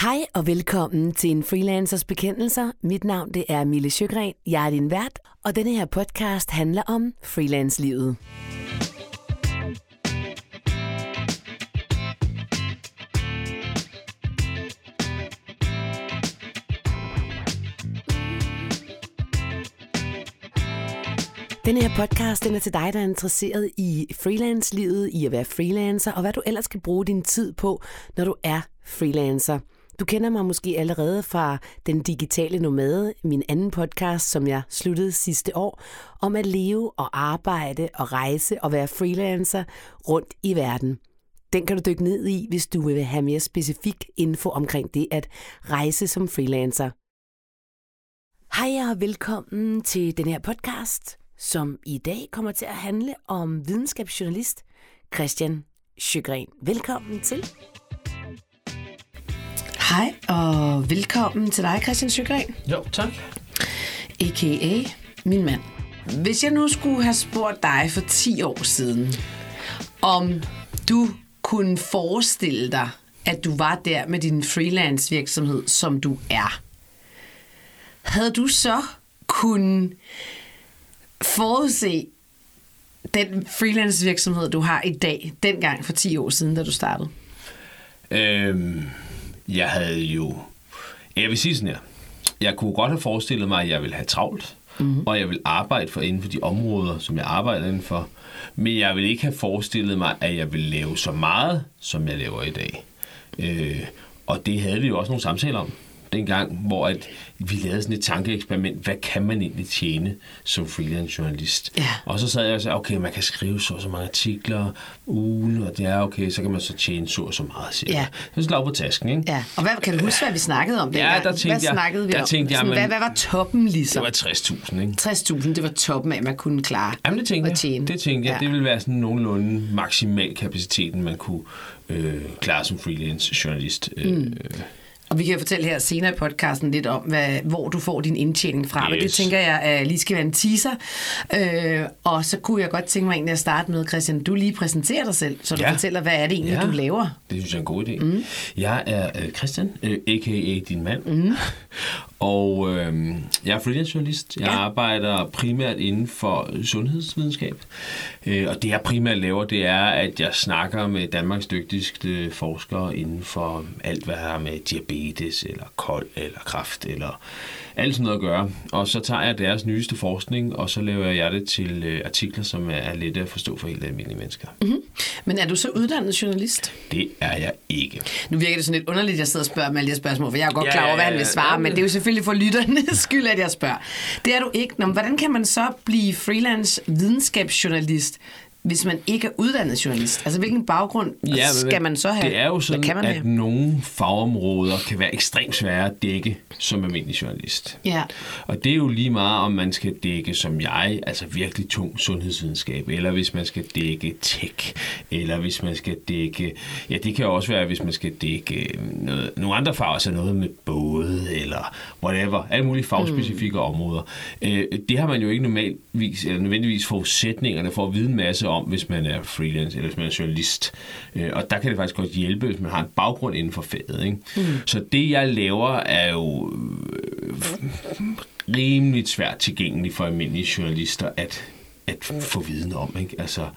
Hej og velkommen til en freelancers bekendelser. Mit navn det er Mille Sjøgren. Jeg er din vært, og denne her podcast handler om freelance-livet. Denne her podcast den er til dig, der er interesseret i freelance-livet, i at være freelancer, og hvad du ellers skal bruge din tid på, når du er freelancer. Du kender mig måske allerede fra Den Digitale Nomade, min anden podcast, som jeg sluttede sidste år, om at leve og arbejde og rejse og være freelancer rundt i verden. Den kan du dykke ned i, hvis du vil have mere specifik info omkring det at rejse som freelancer. Hej og velkommen til den her podcast, som i dag kommer til at handle om videnskabsjournalist Christian Sjøgren. Velkommen til. Hej og velkommen til dig, Christian Sjøgren, Jo, tak. a.k.a. min mand. Hvis jeg nu skulle have spurgt dig for 10 år siden, om du kunne forestille dig, at du var der med din freelance virksomhed, som du er, havde du så kun forudse den freelance virksomhed, du har i dag, dengang for 10 år siden, da du startede? Øhm, jeg havde jo... Jeg vil sige sådan her. Jeg kunne godt have forestillet mig, at jeg ville have travlt, mm-hmm. og jeg vil arbejde for inden for de områder, som jeg arbejder inden for. Men jeg vil ikke have forestillet mig, at jeg vil lave så meget, som jeg laver i dag. Øh, og det havde vi jo også nogle samtaler om dengang, hvor at vi lavede sådan et tankeeksperiment. Hvad kan man egentlig tjene som freelance journalist? Ja. Og så sad jeg og sagde, okay, man kan skrive så og så mange artikler ugen, og det er okay, så kan man så tjene så og så meget. Siger Ja. jeg. Så slag på tasken, ikke? Ja, og hvad, kan du huske, hvad vi snakkede om Ja, dengang? der tænkte hvad jeg- snakkede vi der om? tænkte jeg, Sådan, hvad, hvad var toppen Det ligesom? var 60.000, ikke? 60.000, det var toppen af, man kunne klare Jamen det tænkte at tjene. jeg. Det tænkte jeg. Ja. Det ville være sådan nogenlunde maksimal kapaciteten, man kunne øh, klare som freelance journalist. Øh, Mm. Og vi kan fortælle her senere i podcasten lidt om, hvad, hvor du får din indtjening fra. Men det Yes. tænker jeg uh, lige skal være en teaser. Øh, og så kunne jeg godt tænke mig egentlig at starte med, Christian, du lige præsenterer dig selv, så du Ja. fortæller, hvad er det egentlig, Ja. du laver? Det synes jeg er en god idé. Mm. Jeg er øh, Christian, øh, a.k.a. din mand. Mm. Og øh, jeg er freelance journalist. Jeg Ja. arbejder primært inden for sundhedsvidenskab. Øh, og det jeg primært laver, det er, at jeg snakker med Danmarks dygtigste forskere inden for alt, hvad der har med diabetes, eller kold, eller kræft, eller alt sådan noget at gøre. Og så tager jeg deres nyeste forskning, og så laver jeg det til øh, artikler, som er, er let at forstå for helt almindelige mennesker. Mm. Men er du så uddannet journalist? Det er jeg ikke. Nu virker det sådan lidt underligt, at jeg sidder og spørger med alle de her spørgsmål, for jeg er godt Ja, klar over, hvad ja, han vil svare, Ja, men men- det er jo selvfølgelig for lytternes skyld, at jeg spørger. Det er du ikke. Nå, hvordan kan man så blive freelance videnskabsjournalist, hvis man ikke er uddannet journalist? Altså, hvilken baggrund Ja, skal man så have? Det er jo sådan, kan man at have? nogle fagområder kan være ekstremt svære at dække som almindelig journalist. Ja. Og det er jo lige meget, om man skal dække som jeg, altså virkelig tung sundhedsvidenskab, eller hvis man skal dække tech, eller hvis man skal dække, ja det kan jo også være, hvis man skal dække noget, nogle andre fag, altså noget med både, eller whatever, alle mulige fagspecifikke mm. områder. Øh, det har man jo ikke normalvis, eller nødvendigvis forudsætningerne for at vide en masse om, hvis man er freelance, eller hvis man er journalist. Øh, og der kan det faktisk godt hjælpe, hvis man har en baggrund inden for faget. Ikke? Mm. Så det, jeg laver, er jo rimelig svært tilgængelig for almindelige journalister at, at få viden om. Ikke? Altså,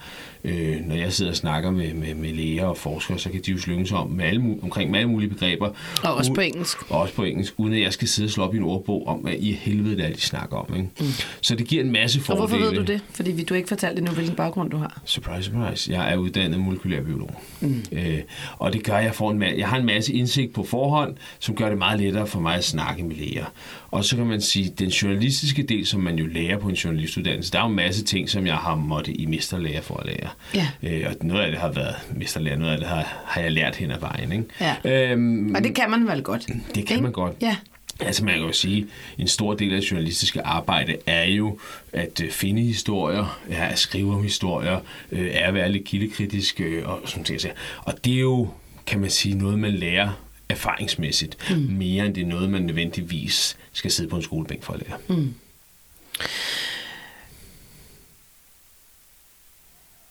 øh, når jeg sidder og snakker med, med, med læger og forskere, så kan de jo slynge sig om med alle, omkring med alle mulige begreber. Og også på engelsk. Og også på engelsk, uden at jeg skal sidde og slå op i en ordbog om, hvad i helvede det er, de snakker om. Ikke? Mm. Så det giver en masse Og fordele. hvorfor ved du det? Fordi vi- du ikke fortalt endnu, hvilken baggrund du har. Surprise, surprise. Jeg er uddannet molekylærbiolog. Mm. Øh, og det gør, at jeg, får en jeg har en masse indsigt på forhånd, som gør det meget lettere for mig at snakke med læger. Og så kan man sige, den journalistiske del, som man jo lærer på en journalistuddannelse, der er jo en masse ting, som jeg har måttet i mesterlærer for at lære. Ja. Øh, og noget af det har været mesterlærer, noget af det har, har jeg lært hen ad vejen. Ikke? Ja. Øhm, Og det kan man vel godt? det kan ikke? man godt. Ja. Altså man kan jo sige, en stor del af det journalistiske arbejde er jo at øh, finde historier, ja, at skrive om historier, øh, er at være lidt kildekritisk, øh, og sådan ting. Og det er jo, kan man sige, noget man lærer erfaringsmæssigt, mm. mere end det er noget, man nødvendigvis skal sidde på en skolebænk for at lære. Mm.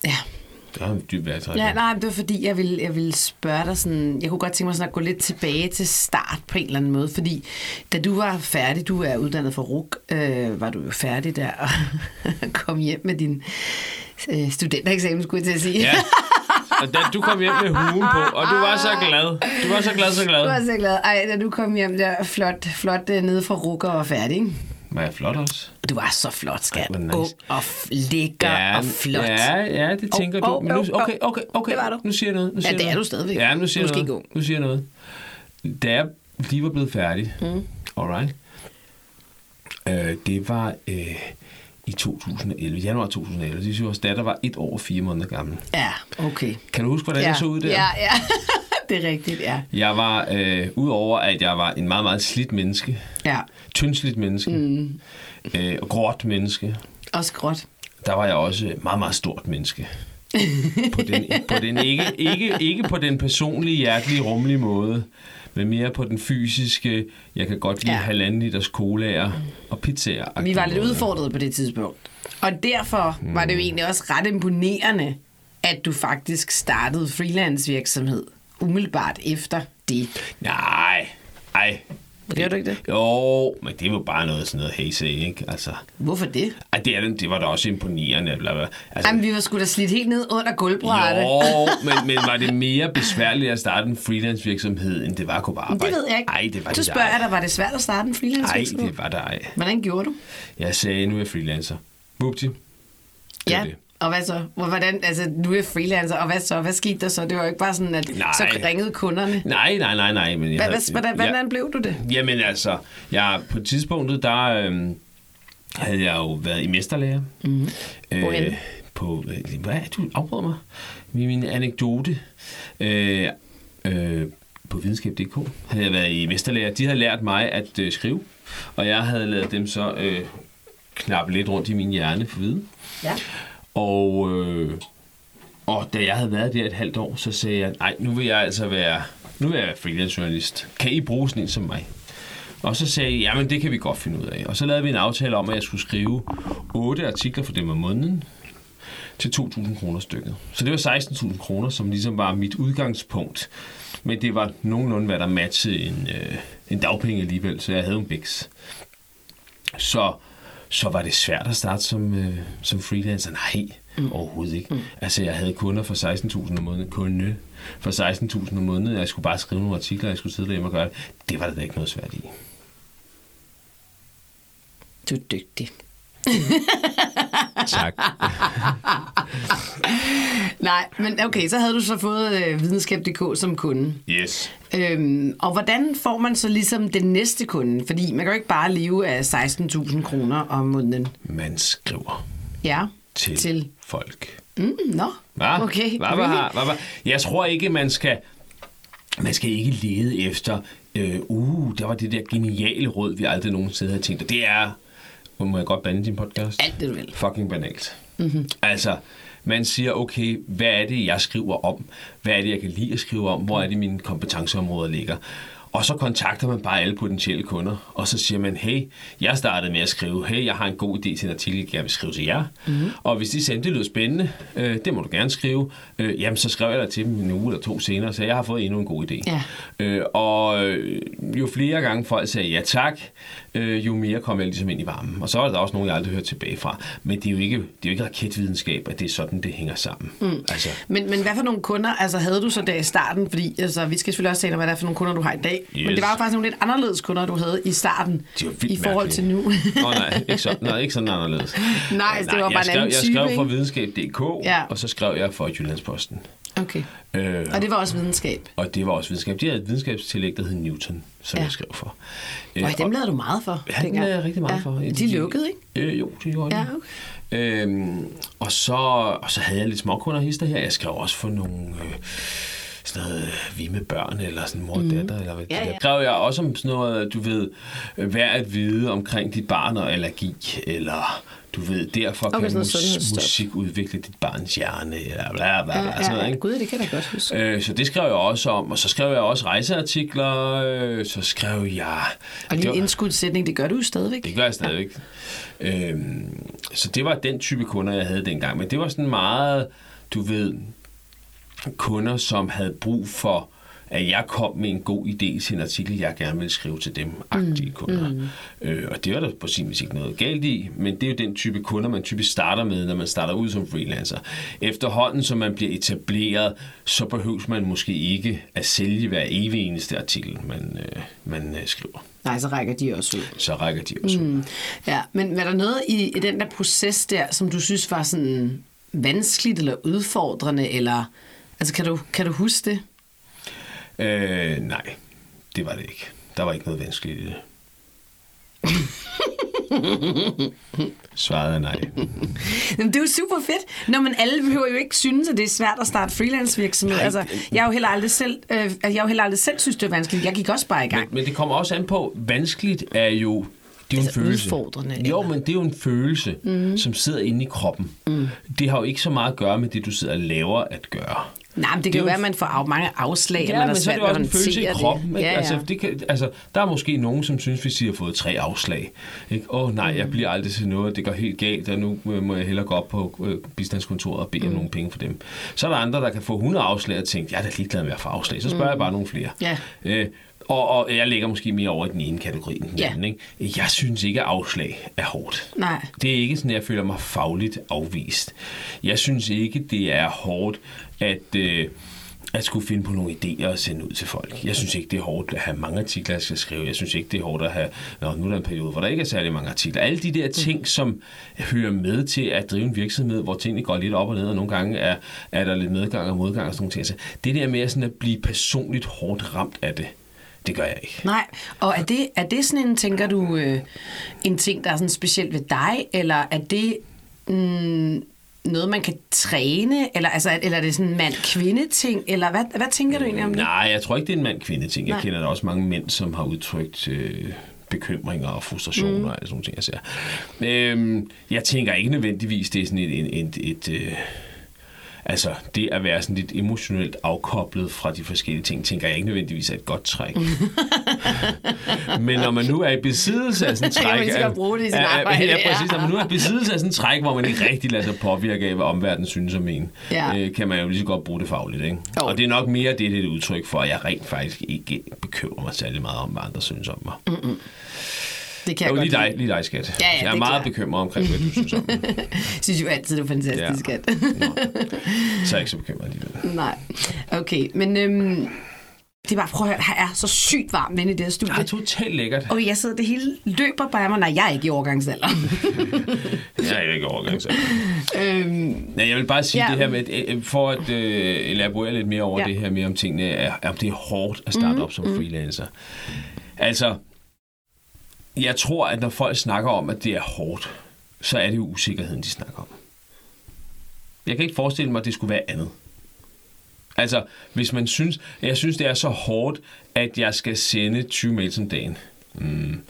Ja. Ja. en dyb vejrtrækning. Ja, nej, det var fordi, jeg ville, jeg ville spørge dig sådan, jeg kunne godt tænke mig sådan at gå lidt tilbage til start på en eller anden måde, fordi da du var færdig, du er uddannet for RUK, øh, var du jo færdig der og kom hjem med din øh, studentereksamen, skulle jeg til at sige. Ja. Og da du kom hjem med huen på, og du var så glad. Du var så glad, så glad. Du var så glad. Ej, da du kom hjem der flot, flot øh, nede fra RUK og færdig? Var jeg flot også? Du var så flot, skat. Ej, nice. Ung og lækker og flot. Ja, ja, det tænker Åh, du. Men nu, okay, okay, okay. Det var du. Nu siger jeg noget. Nu siger Ja, jeg det er noget. du stadigvæk. Ja, nu siger jeg noget. ikke Nu siger jeg noget. Da jeg lige var blevet færdig, mm. alright, øh, det var øh, i 2011, januar 2011. Det sige, at vores datter var et år og fire måneder gammel. Ja, okay. Kan du huske, hvordan ja. jeg så ud der? Ja, ja. det er rigtigt, ja. Jeg var, øh, udover at jeg var en meget, meget slidt menneske, Ja, tyndslidt menneske, mm. øh, og gråt menneske, også gråt. der var jeg også et meget, meget stort menneske. på den, på den ikke, ikke, ikke på den personlige, hjertelige, rummelige måde, men mere på den fysiske, jeg kan godt lide Ja. halvanden liters colaer og pizzaer. Vi var lidt udfordret på det tidspunkt. Og derfor var det jo egentlig også ret imponerende, at du faktisk startede freelance virksomhed umiddelbart efter det. Nej, ej. Gjorde du ikke det? Jo, men det var bare noget sådan noget hazy, ikke? Altså, Hvorfor det? ej, det, er, det det var da også imponerende. Bla, bla. Altså, Jamen, vi var sgu da slidt helt ned under gulvbrættet. Jo, men, men var det mere besværligt at starte en freelance virksomhed, end det var at gå på arbejde? Det ved jeg ikke. Ej, det var Så det spørger jeg dig, var det svært at starte en freelance virksomhed? det var der ej. Hvordan gjorde du? Jeg sagde, nu er jeg freelancer. Vupti. Det Ja, det. Og hvad så? Hvor- Hvordan, altså, nu er jeg freelancer, og hvad så? Hvad skete der så? Det var jo ikke bare sådan, at Nej. så ringede kunderne. Nej, nej, nej, nej. Men jeg Hvad, hvad, hvordan, hvordan blev du det? Jamen altså, jeg, på tidspunktet, der øhm, havde jeg jo været i mesterlærer. Mm. Hvorhenne? på, øh, hvad du afbryder mig? Min, min anekdote. Øh, øh, på videnskab.dk havde jeg været i mesterlærer. De havde lært mig at øh, skrive, og jeg havde lavet dem så øh, knappe lidt rundt i min hjerne for viden. Ja. Og, øh, og da jeg havde været der et halvt år, så sagde jeg, nej, nu vil jeg altså være, nu vil jeg være freelance journalist. Kan I bruge sådan en som mig? Og så sagde jeg, jamen det kan vi godt finde ud af. Og så lavede vi en aftale om, at jeg skulle skrive otte artikler for dem om måneden til 2.000 kroner stykket. Så det var 16.000 kroner, som ligesom var mit udgangspunkt. Men det var nogenlunde, hvad der matchede en, øh, en dagpenge alligevel, så jeg havde en biks. Så, så var det svært at starte som, øh, som freelancer. Nej, mm. overhovedet ikke. Mm. Altså, jeg havde kunder for 16.000 om måneden. Kunde for 16.000 om måneden. Jeg skulle bare skrive nogle artikler, jeg skulle sidde derhjemme og gøre det. Det var der da ikke noget svært i. Du er dygtig. Tak. Nej, men okay, så havde du så fået øh, videnskab.dk som kunde. Yes. Øhm, og hvordan får man så ligesom den næste kunde? Fordi man kan jo ikke bare leve af 16.000 kroner om måneden. Man skriver Ja, til, til. folk. Mm, nå, Hva? okay. Hva, hva, hva, hva? Jeg tror ikke, man skal... Man skal ikke lede efter, øh, uh, der var det der geniale råd, vi aldrig nogensinde havde tænkt. Og det er, må jeg godt bande din podcast? Alt det, du vil. Fucking banalt. Mm-hmm. Altså, man siger, okay, hvad er det, jeg skriver om? Hvad er det, jeg kan lide at skrive om? Hvor er det, mine kompetenceområder ligger? Og så kontakter man bare alle potentielle kunder, og så siger man, hey, jeg startede med at skrive, hey, jeg har en god idé til en artikel, jeg vil skrive til jer. Mm-hmm. Og hvis de siger, det lyder spændende, øh, det må du gerne skrive, øh, jamen så skrev jeg der til dem en uge eller to senere, så jeg har fået endnu en god idé. Ja. Øh, og øh, jo flere gange folk sagde ja tak, øh, jo mere kom jeg ligesom ind i varmen. Og så er der også nogen, jeg aldrig hørt tilbage fra. Men det er jo ikke, det er jo ikke raketvidenskab, at det er sådan, det hænger sammen. Mm. Altså, Men, men hvad for nogle kunder altså, havde du så der i starten? Fordi altså, vi skal selvfølgelig også tale om, hvad det er for nogle kunder, du har i dag. Yes. Men det var jo faktisk nogle lidt anderledes kunder, du havde i starten. Var I forhold mærkeligt. til nu. Nå, nej, ikke sådan, nej, ikke sådan anderledes. Nej, altså, det var bare jeg en skrev, anden Jeg type, skrev for videnskab.dk, Ja. og så skrev jeg for Jyllandsposten. okay. Øh, Og det var også videnskab. og det var også videnskab. De havde et videnskabstillæg, der hed Newton, som Ja. ja. jeg skrev for. Øh, Og dem lavede du meget for. Ja, den lavede jeg rigtig meget for. De lukkede, ikke? Øh, jo, det gjorde de. Ja, okay. Øhm, og, så, og så havde jeg lidt småkunder hister her. Jeg skrev også for nogle... Øh, sådan noget, øh, vi med børn, eller sådan mor og datter, eller hvad Ja, det ja. Skrev jeg også om sådan noget, du ved, øh, hvad at vide omkring dit barn og allergi, eller du ved, derfor Okay, kan mus- musik udvikle dit barns hjerne, eller bla bla bla, sådan noget, ikke? Gud, det kan jeg godt huske. Øh, så det skrev jeg også om, og så skrev jeg også rejseartikler, øh, så skrev jeg... Og Det lige indskudsætning, det gør du jo stadigvæk. det gør jeg stadigvæk. Øhm, så det var den type kunder, jeg havde dengang. Men det var sådan meget, du ved, kunder, som havde brug for at jeg kom med en god idé til en artikel, jeg gerne ville skrive til dem, aktive kunder. Mm. Øh, og det var der på sin vis ikke noget galt i, men det er jo den type kunder, man typisk starter med, når man starter ud som freelancer. Efterhånden, som man bliver etableret, så behøves man måske ikke at sælge hver evig eneste artikel, man, øh, man øh, skriver. Nej, så rækker de også ud. Så rækker de også ud. Mm. Ja, men var der noget i, i den der proces der, som du synes var sådan vanskeligt eller udfordrende, eller altså kan du, kan du huske det? Øh, nej, det var det ikke. Der var ikke noget vanskeligt i det. Svaret er nej. det er jo super fedt. Når man alle behøver jo ikke synes, at det er svært at starte freelance virksomhed. Altså, jeg har jo heller aldrig selv, øh, jeg har jo heller aldrig selv synes, det er vanskeligt. Jeg gik også bare i gang. Men, men det kommer også an på, vanskeligt er jo det er jo altså en følelse. Udfordrende, jo, men det er jo en følelse, mm. som sidder inde i kroppen. Mm. Det har jo ikke så meget at gøre med det, du sidder og laver at gøre. Nej, men det kan det jo være, at man får af mange afslag, ja, man er svært ved at håndtere det. kroppen. Ja, ja. Altså, det kan, altså, der er måske nogen, som synes, hvis de har fået tre afslag. Åh oh, nej, jeg mm. bliver aldrig til noget, det går helt galt, og nu må jeg hellere gå op på øh, bistandskontoret og bede mm. om nogle penge for dem. Så er der andre, der kan få 100 afslag og tænke, jeg er da ligeglad med at få afslag, så spørger mm. jeg bare nogle flere. Ja. Øh, og, og jeg ligger måske mere over i den ene kategori end den ja. anden. Ikke? Jeg synes ikke, at afslag er hårdt. Nej. Det er ikke sådan, at jeg føler mig fagligt afvist. Jeg synes ikke, det er hårdt at... Øh, at skulle finde på nogle idéer og sende ud til folk. Jeg synes ikke, det er hårdt at have mange artikler, jeg skal skrive. Jeg synes ikke, det er hårdt at have... Nå, nu er der en periode, hvor der ikke er særlig mange artikler. Alle de der ting, som hører med til at drive en virksomhed, hvor tingene går lidt op og ned, og nogle gange er, er der lidt medgang og modgang og sådan nogle ting. Så det der med sådan at blive personligt hårdt ramt af det, det gør jeg ikke. Nej, og er det, er det sådan en, tænker du, øh, en ting, der er sådan specielt ved dig, eller er det mm, noget, man kan træne, eller, altså, eller er det sådan en mand-kvinde-ting, eller hvad, hvad tænker du egentlig om det? Nej, jeg tror ikke, det er en mand-kvinde-ting. Jeg Nej. kender da også mange mænd, som har udtrykt... Øh, bekymringer og frustrationer mm. og sådan nogle ting, jeg ser. Øhm, jeg tænker ikke nødvendigvis, det er sådan et, et, et, et, et altså det at være sådan lidt emotionelt afkoblet fra de forskellige ting, tænker jeg ikke nødvendigvis er et godt træk. Men når man nu er i besiddelse af sådan et træk... man skal bruge det i sin arbejde. Ja, præcis. Når man nu er i besiddelse af sådan et træk, hvor man ikke rigtig lader sig påvirke af, hvad omverdenen synes om en, ja. øh, kan man jo lige så godt bruge det fagligt. Ikke? Og det er nok mere det, det er et udtryk for, at jeg rent faktisk ikke bekymrer mig særlig meget om, hvad andre synes om mig. Mm-mm. Det kan jeg jo, godt lige dig, lige dig, skat. Ja, ja, jeg er meget klar. bekymret omkring, hvad du synes om synes jo altid, det er fantastisk, ja. skat. Så er jeg ikke så bekymret alligevel. Nej. Okay, men... Øhm, det er bare, prøv at høre, her er så sygt varmt inde i det her studie. Det er totalt lækkert. Og jeg sidder, det hele løber bare mig. Nej, jeg er ikke i overgangsalder. jeg er ikke i overgangsalder. øhm, Nej, jeg vil bare sige ja. det her med, øh, for at uh, elaborere lidt mere over ja. det her med, om tingene er, om det er hårdt at starte mm-hmm. op som mm-hmm. freelancer. Altså, jeg tror, at når folk snakker om, at det er hårdt, så er det jo usikkerheden, de snakker om. Jeg kan ikke forestille mig, at det skulle være andet. Altså, hvis man synes, jeg synes, det er så hårdt, at jeg skal sende 20 mails om dagen, mm,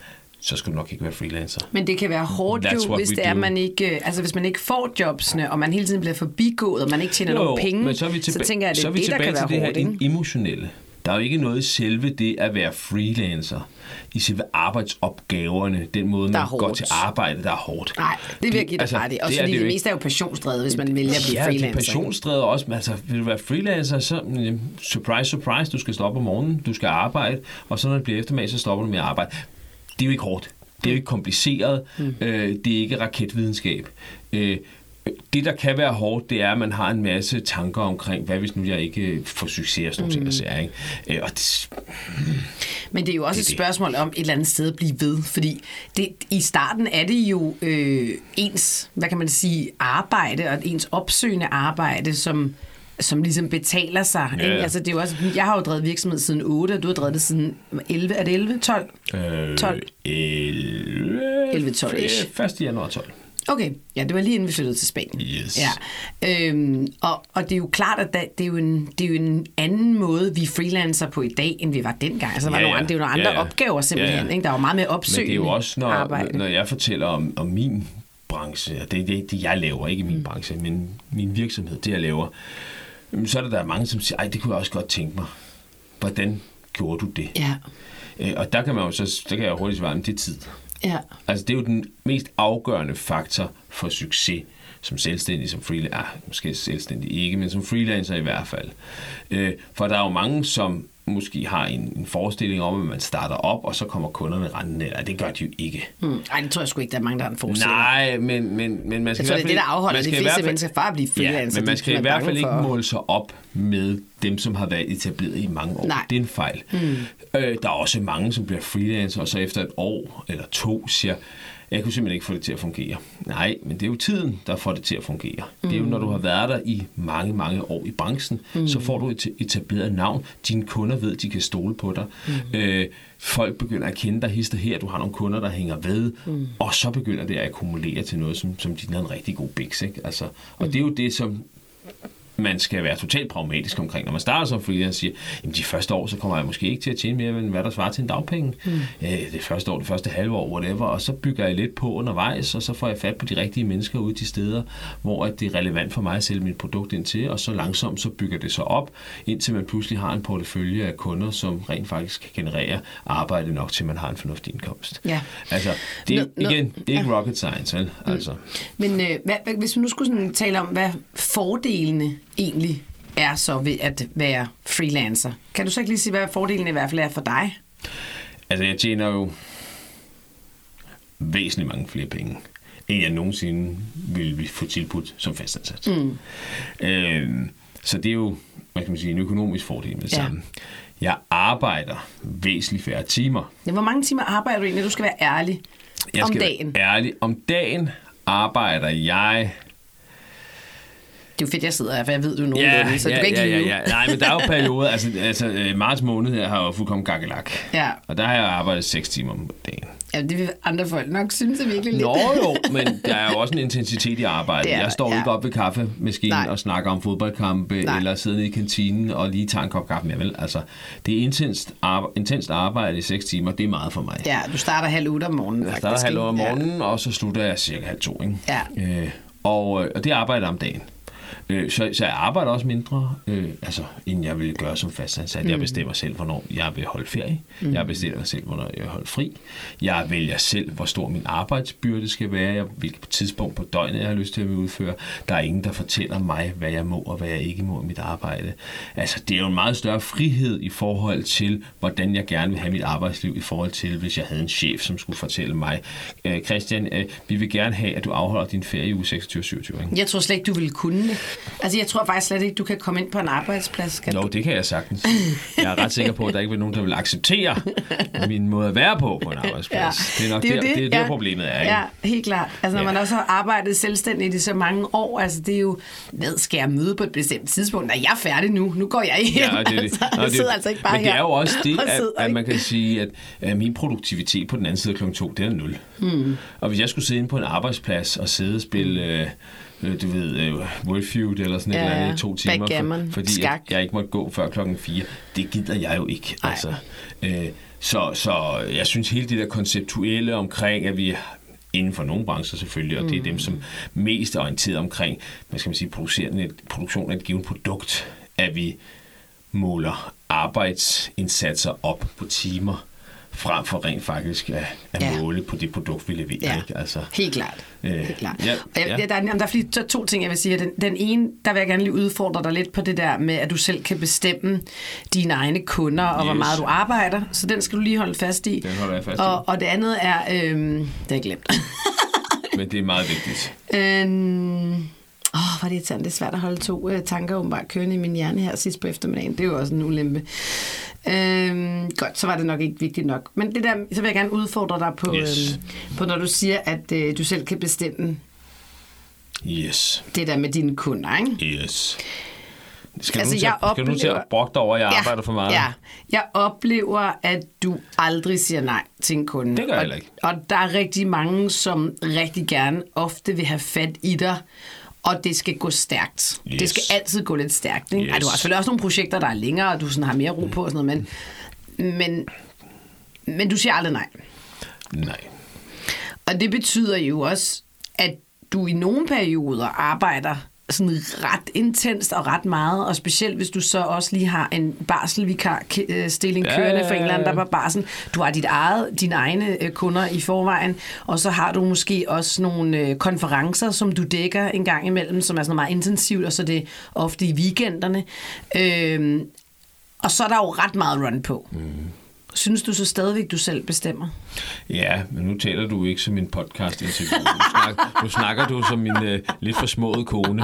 så skal du nok ikke være freelancer. Men det kan være hårdt jo, hvis det er, man ikke, øh, altså hvis man ikke får jobsene, og man hele tiden bliver forbigået, og man ikke tjener jo, nogen penge, men så, er vi tilba- så tænker jeg, at det er det, der kan være hårdt. Så vi til det her emotionelle. Der er jo ikke noget i selve det at være freelancer, i selve arbejdsopgaverne, den måde, man går til arbejde, der er hårdt. Nej, det vil jeg give dig altså, ret i. Også det fordi det, det meste er jo passionsdrevet, hvis man vælger at blive ja, freelancer. Ja, det er passionsdrevet også. Men altså, vil du være freelancer, så surprise, surprise, du skal stoppe om morgenen, du skal arbejde, og så når det bliver eftermiddag, så stopper du med at arbejde. Det er jo ikke hårdt. Det er jo ikke kompliceret. Mm. Øh, det er ikke raketvidenskab. Øh, det, der kan være hårdt, det er, at man har en masse tanker omkring, hvad hvis nu jeg ikke får succes og sådan mm. noget, ikke? Øh, og det, Men det er jo også det, et spørgsmål om et eller andet sted at blive ved, fordi det, i starten er det jo øh, ens, hvad kan man sige, arbejde og ens opsøgende arbejde, som som ligesom betaler sig. Ja. Ikke? Altså, det er jo også, jeg har jo drevet virksomhed siden 8, og du har drevet det siden 11. Er det 11? 12? Øh, 12? 11. 11 12 1. januar 12. Okay, ja, det var lige inden vi flyttede til Spanien. Yes. Ja. Øhm, og, og det er jo klart, at det, er jo en, det er jo en anden måde, vi freelancer på i dag, end vi var dengang. Altså, var ja, nogle, det er jo nogle andre ja, ja. opgaver simpelthen. Ja. Ikke? Der var meget mere opsøgende Men det er jo også, når, arbejde. når jeg fortæller om, om min branche, og det er det, det, jeg laver, ikke min mm. branche, men min virksomhed, det jeg laver, så er der, der er mange, som siger, ej, det kunne jeg også godt tænke mig. Hvordan gjorde du det? Ja. Øh, og der kan man jo så, der kan jeg hurtigt svare, det er tid. Ja. Altså, det er jo den mest afgørende faktor for succes som selvstændig, som freelancer, ah, måske selvstændig ikke, men som freelancer i hvert fald. Øh, for der er jo mange, som måske har en, en forestilling om, at man starter op, og så kommer kunderne rendende. Ja, det gør de jo ikke. Mm. Ej, det tror jeg sgu ikke, der er mange, der har en forestilling. Nej, men, men, men man skal jeg tror, i hvert fald... det er det, der afholder de fleste fald, mennesker fra at blive freelancer. Ja, men man skal i hvert fald ikke måle sig op med dem, som har været etableret i mange år. Nej. Det er en fejl. Mm. Øh, der er også mange, som bliver freelancer, og så efter et år eller to siger, jeg kunne simpelthen ikke få det til at fungere. Nej, men det er jo tiden, der får det til at fungere. Mm. Det er jo, når du har været der i mange, mange år i branchen, mm. så får du et etableret navn. Dine kunder ved, de kan stole på dig. Mm. Øh, folk begynder at kende dig hister her. Du har nogle kunder, der hænger ved. Mm. Og så begynder det at akkumulere til noget, som, som din en rigtig god biks. Ikke? Altså, og mm. det er jo det, som man skal være totalt pragmatisk omkring. Når man starter som freelancer siger, at de første år, så kommer jeg måske ikke til at tjene mere, end hvad der svarer til en dagpenge. Mm. Øh, det første år, det første halve år, whatever, og så bygger jeg lidt på undervejs, og så får jeg fat på de rigtige mennesker ude de steder, hvor det er relevant for mig at sælge mit produkt ind til, og så langsomt så bygger det sig op, indtil man pludselig har en portefølje af kunder, som rent faktisk kan generere arbejde nok til, man har en fornuftig indkomst. Ja. Altså, det er, no, igen, det er ikke ja. rocket science, vel? Mm. Altså. Men øh, hvad, hvis vi nu skulle sådan tale om, hvad fordelene egentlig er så ved at være freelancer. Kan du så ikke lige sige, hvad fordelen i hvert fald er for dig? Altså, jeg tjener jo væsentligt mange flere penge, end jeg nogensinde ville få tilbudt som fastansat. Mm. Øhm, så det er jo, hvad kan man sige, en økonomisk fordel med det ja. samme. Jeg arbejder væsentligt færre timer. Ja, hvor mange timer arbejder du egentlig? Du skal være ærlig. Jeg om skal dagen. Være ærlig. Om dagen arbejder jeg det er jo fedt, jeg sidder her, for jeg ved, du er nogen ja, så ja, du kan ikke ja, ja, ja. Nej, men der er jo perioder, altså, altså øh, marts måned her har jo fuldkommen gakkelak. Ja. Og der har jeg arbejdet 6 timer om dagen. Ja, det vil andre folk nok synes er virkelig lidt. Nå jo, men der er jo også en intensitet i arbejdet. Er, jeg står ja. ikke op ved kaffemaskinen Nej. og snakker om fodboldkampe, Nej. eller sidder nede i kantinen og lige tager en kop kaffe med. Vel? Altså, det er intenst arbejde, intenst arbejde i 6 timer, det er meget for mig. Ja, du starter halv otte om morgenen. Jeg starter halv otte om morgenen, ja. og så slutter jeg cirka halv to. Ikke? Ja. Øh, og, øh, og det arbejder om dagen. Øh, så, så jeg arbejder også mindre, øh, altså, end jeg vil gøre som fastansat. Mm. Jeg bestemmer selv, hvornår jeg vil holde ferie. Mm. Jeg bestemmer selv, hvornår jeg vil holde fri. Jeg vælger selv, hvor stor min arbejdsbyrde skal være, jeg, hvilket tidspunkt på døgnet jeg har lyst til at udføre. Der er ingen, der fortæller mig, hvad jeg må og hvad jeg ikke må i mit arbejde. Altså, det er jo en meget større frihed i forhold til, hvordan jeg gerne vil have mit arbejdsliv, i forhold til, hvis jeg havde en chef, som skulle fortælle mig, øh, Christian, øh, vi vil gerne have, at du afholder din ferie i uge 26-27. Jeg tror slet ikke, du ville kunne det. Altså, jeg tror faktisk slet ikke, du kan komme ind på en arbejdsplads. Kan Nå, du? det kan jeg sagtens. Jeg er ret sikker på, at der ikke vil nogen, der vil acceptere min måde at være på på en arbejdsplads. Ja, det er nok det er der, det, det, der ja. problemet er. Ikke? Ja, helt klart. Altså, når ja. man også har arbejdet selvstændigt i så mange år, altså det er jo, hvad skal jeg møde på et bestemt tidspunkt? Nej, jeg er færdig nu. Nu går jeg hjem. Ja, det, det. Altså, Nå, det, sidder altså ikke bare men det er jo også det, at, at man kan sige, at, at min produktivitet på den anden side af kl. 2, det er nul. Mm. Og hvis jeg skulle sidde inde på en arbejdsplads og sidde og spille... Øh, øh, du ved, uh, Wordfeud eller sådan ja, et eller andet i to timer, for, fordi jeg, jeg ikke måtte gå før klokken 4. Det gider jeg jo ikke. Ej. Altså, øh, så, så jeg synes hele det der konceptuelle omkring, at vi inden for nogle brancher selvfølgelig, og mm. det er dem, som mest er orienteret omkring, hvad skal man sige, produktion af et givet produkt, at vi måler arbejdsindsatser op på timer, frem for rent faktisk at, at ja. måle på det produkt, vi leverer. Ja. Ikke? Altså, helt klart. Øh, helt klart. Ja, og jeg, ja. Der, er, der er flere, to, to ting, jeg vil sige. Den, den ene, der vil jeg gerne lige udfordre dig lidt på det der med, at du selv kan bestemme dine egne kunder, og yes. hvor meget du arbejder. Så den skal du lige holde fast i. Den holder jeg fast og, i. Og det andet er, øhm, det har jeg glemt. Men det er meget vigtigt. Øhm, Åh, oh, var det irriterende. Det er svært at holde to uh, tanker åbenbart kørende i min hjerne her sidst på eftermiddagen. Det er jo også en ulempe. Øhm, godt, så var det nok ikke vigtigt nok. Men det der, så vil jeg gerne udfordre dig på, yes. øhm, på når du siger, at øh, du selv kan bestemme yes. det der med dine kunder, ikke? Yes. Skal, altså, du, jeg oplever, skal du nu til at brokke dig over, at jeg ja, arbejder for meget? Ja, jeg oplever, at du aldrig siger nej til en kunde. Det gør jeg og, ikke. Og der er rigtig mange, som rigtig gerne ofte vil have fat i dig, og det skal gå stærkt. Yes. Det skal altid gå lidt stærkt. Ikke? Yes. Ej, du har selvfølgelig også nogle projekter, der er længere, og du sådan har mere ro på og sådan noget, men, men, men du siger aldrig nej. Nej. Og det betyder jo også, at du i nogle perioder arbejder sådan ret intenst og ret meget, og specielt hvis du så også lige har en barselvikar-stilling Ja, kørende for en eller anden, der var barsel. Du har dit eget, dine egne øh, kunder i forvejen, og så har du måske også nogle øh, konferencer, som du dækker en gang imellem, som er sådan meget intensivt, og så er det ofte i weekenderne. Øh, og så er der jo ret meget run på. Mm. Synes du så stadigvæk, du selv bestemmer? Ja, men nu taler du ikke som en podcast interview. Nu, snak, nu snakker du som min øh, lidt forsmåede kone.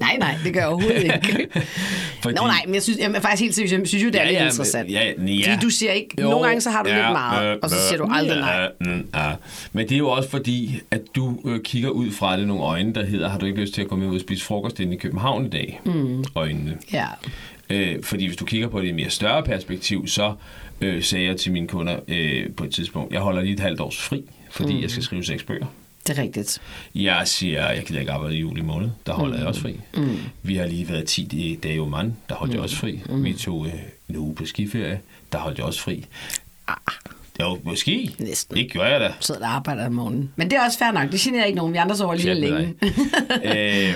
Nej, nej, det gør jeg overhovedet ikke. Fordi- Nå nej, men jeg synes, jeg er faktisk helt seriøst, jeg synes jo, det er Ja, lidt ja, interessant. ja, ja. Fordi du siger ikke, nogle gange så har du lidt meget, og så siger du aldrig nej. Ja, mm, ja. Men det er jo også fordi, at du øh, kigger ud fra det nogle øjne, der hedder, har du ikke lyst til at komme ud og spise frokost inde i København i dag? Mm. Øjnene. Ja. Øh, fordi hvis du kigger på det i et mere større perspektiv, så øh, sagde jeg til mine kunder øh, på et tidspunkt, jeg holder lige et halvt års fri, fordi mm. jeg skal skrive seks bøger. Det er rigtigt. Jeg siger, jeg gider ikke arbejde i juli måned. Der holder mm. jeg også fri. Mm. Vi har lige været 10 dage i Oman. Der holdt mm. jeg også fri. Mm. Vi tog øh, en uge på skiferie. Der holdt jeg også fri. Ah, Jo, måske. Næsten. Det gør jeg da. sidder der og arbejder om morgenen. Men det er også fair nok. Det generer ikke nogen. Vi andre sover lige længe. øh,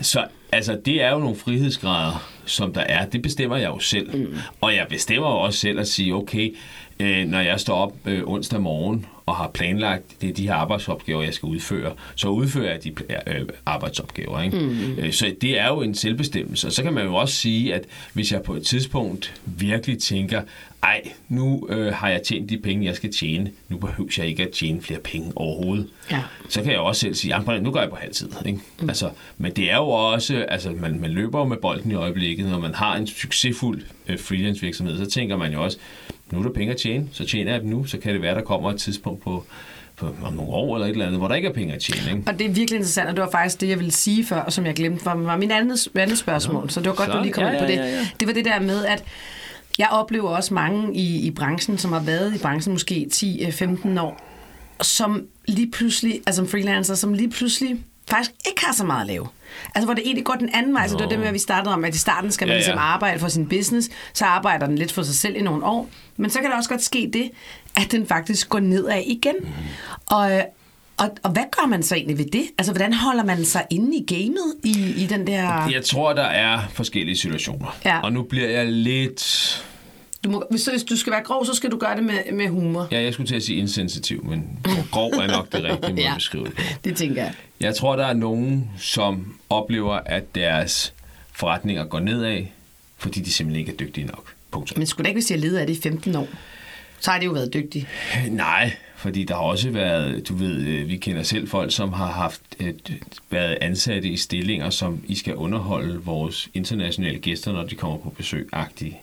så altså, det er jo nogle frihedsgrader, som der er. Det bestemmer jeg jo selv. Mm. Og jeg bestemmer jo også selv at sige, okay, øh, når jeg står op øh, onsdag morgen og har planlagt det er de her arbejdsopgaver, jeg skal udføre, så udfører jeg de øh, arbejdsopgaver. Ikke? Mm. Øh, så det er jo en selvbestemmelse. Og så kan man jo også sige, at hvis jeg på et tidspunkt virkelig tænker, ej, nu øh, har jeg tjent de penge, jeg skal tjene, nu behøver jeg ikke at tjene flere penge overhovedet, Ja. så kan jeg også selv sige, at nu går jeg på halvtid. Ikke? Mm. Altså, men det er jo også, altså man, man løber jo med bolden i øjeblikket, når man har en succesfuld øh, freelance virksomhed, så tænker man jo også, nu er der penge at tjene, så tjener jeg dem nu, så kan det være, der kommer et tidspunkt på, på om nogle år eller et eller andet, hvor der ikke er penge at tjene. Ikke? Og det er virkelig interessant, og det var faktisk det, jeg ville sige før, og som jeg glemte, var, var min andet, andet spørgsmål. Nå, så det var godt, så- du lige kom ja, ind på ja, det. ja, ja. Det var det der med, at jeg oplever også mange i, i branchen, som har været i branchen måske 10-15 år, som lige pludselig, altså som freelancer, som lige pludselig faktisk ikke har så meget at lave. Altså hvor det egentlig går den anden vej, så det var det med, vi startede om, at i starten skal man Ja, ja, ligesom arbejde for sin business, så arbejder den lidt for sig selv i nogle år, men så kan der også godt ske det, at den faktisk går nedad igen. Mhm. Og, øh, og, og hvad gør man så egentlig ved det? Altså hvordan holder man sig inde i gamet i, i den der... Jeg tror, der er forskellige situationer. Ja. Og nu bliver jeg lidt... Du må, hvis, hvis du skal være grov, så skal du gøre det med, med humor. Ja, jeg skulle til at sige insensitiv, men grov er nok det rigtige måde Ja. at beskrive det. Det tænker jeg. Jeg tror, der er nogen, som oplever, at deres forretninger går nedad, fordi de simpelthen ikke er dygtige nok. Punktum. Men skulle da ikke, hvis de har ledet af det i 15 år, så har det jo været dygtigt. Nej, fordi der har også været, du ved, øh, vi kender selv folk, som har haft et, været ansatte i stillinger, som I skal underholde vores internationale gæster, når de kommer på besøg, agtige.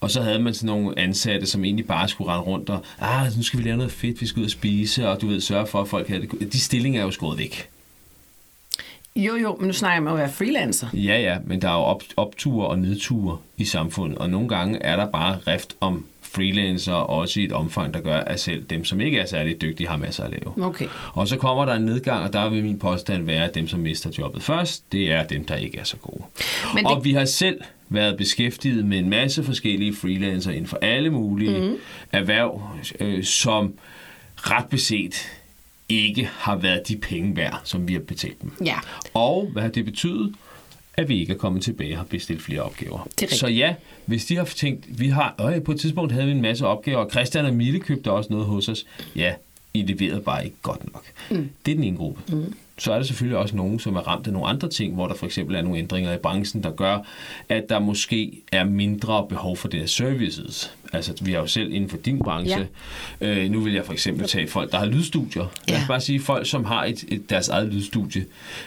Og så havde man sådan nogle ansatte, som egentlig bare skulle rende rundt og, ah, nu skal vi lave noget fedt, vi skal ud og spise, og du ved, sørge for, at folk havde det godt." De stillinger er jo skåret væk. Jo, jo, men nu snakker jeg om at være freelancer. Ja, ja, men der er jo op, opture og nedture i samfundet, og nogle gange er der bare rift om freelancer, også i et omfang, der gør, at selv dem, som ikke er særlig dygtige, har masser at lave. Okay. Og så kommer der en nedgang, og der vil min påstand være, at dem, som mister jobbet først, det er dem, der ikke er så gode. Men det- Og vi har selv været beskæftiget med en masse forskellige freelancer inden for alle mulige mm. erhverv, øh, som ret beset ikke har været de penge værd, som vi har betalt dem. Ja. Og hvad har det betydet? At vi ikke er kommet tilbage og har bestilt flere opgaver. Er. Så ja, hvis de har tænkt, vi har, øh, på et tidspunkt havde vi en masse opgaver, og Christian og Mille købte også noget hos os. Ja, I leverede bare ikke godt nok. Mm. Det er den ene gruppe. Mm. Så er der selvfølgelig også nogen, som er ramt af nogle andre ting, hvor der for eksempel er nogle ændringer i branchen, der gør, at der måske er mindre behov for deres services. Altså, vi har jo selv inden for din branche. Ja. Øh, nu vil jeg for eksempel tage folk, der har lydstudier. Lad os Ja. bare sige folk, som har et, et, deres eget lydstudie.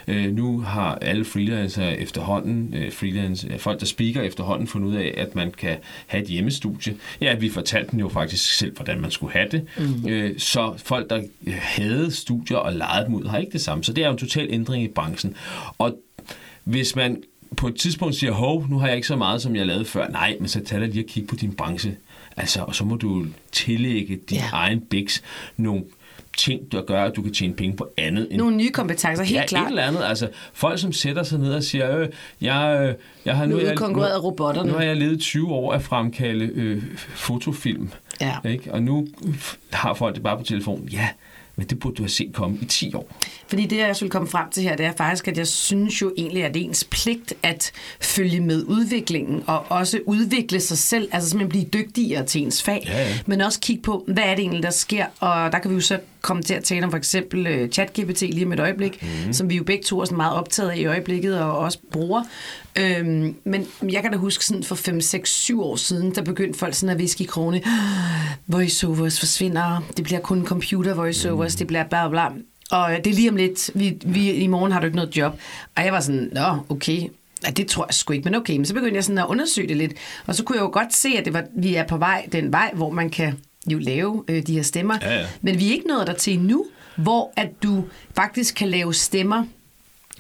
Øh, nu har alle freelancer efterhånden, øh, freelance, øh, folk, der speaker efterhånden, fundet ud af, at man kan have et hjemmestudie. Ja, vi fortalte dem jo faktisk selv, hvordan man skulle have det. Mm. Øh, så folk, der havde studier og lejede dem ud, har ikke det samme. Så det er jo en total ændring i branchen. Og hvis man på et tidspunkt siger, hov, nu har jeg ikke så meget, som jeg lavede før. Nej, men så tag dig lige og kig på din branche. Altså, og så må du tillægge din Ja. egen biks nogle ting, der gør, at du kan tjene penge på andet end Nogle nye kompetencer, helt ja, klart. et eller andet. Altså, folk, som sætter sig ned og siger, øh, jeg, øh, jeg har Nu nu, jeg, udkonkurreret af nu, robotterne. nu har jeg levet 20 år at fremkalde øh, fotofilm. Ja. Ikke? Og nu har folk det bare på telefonen. Ja, men det burde du have set komme i 10 år. Fordi det, jeg skulle komme frem til her, det er faktisk, at jeg synes jo egentlig, at det er ens pligt at følge med udviklingen, og også udvikle sig selv, altså simpelthen blive dygtigere til ens fag, Ja, ja. men også kigge på, hvad er det egentlig, der sker, og der kan vi jo så komme til at tale om for eksempel uh, ChatGPT lige om et øjeblik, mm. som vi jo begge to er sådan meget optaget af i øjeblikket, og også bruger. Øhm, men jeg kan da huske sådan for 5, 6, 7 år siden, der begyndte folk sådan at viske i krone, voiceovers forsvinder, det bliver kun computer voiceovers, mm. det bliver bla bla. Og det er lige om lidt, vi, vi, i morgen har du ikke noget job. Og jeg var sådan, nå, okay, Ja, det tror jeg sgu ikke, men okay. Men så begyndte jeg sådan at undersøge det lidt. Og så kunne jeg jo godt se, at det var, vi er på vej den vej, hvor man kan jo lave øh, de her stemmer. Ja, ja. Men vi er ikke nået der til nu, hvor at du faktisk kan lave stemmer,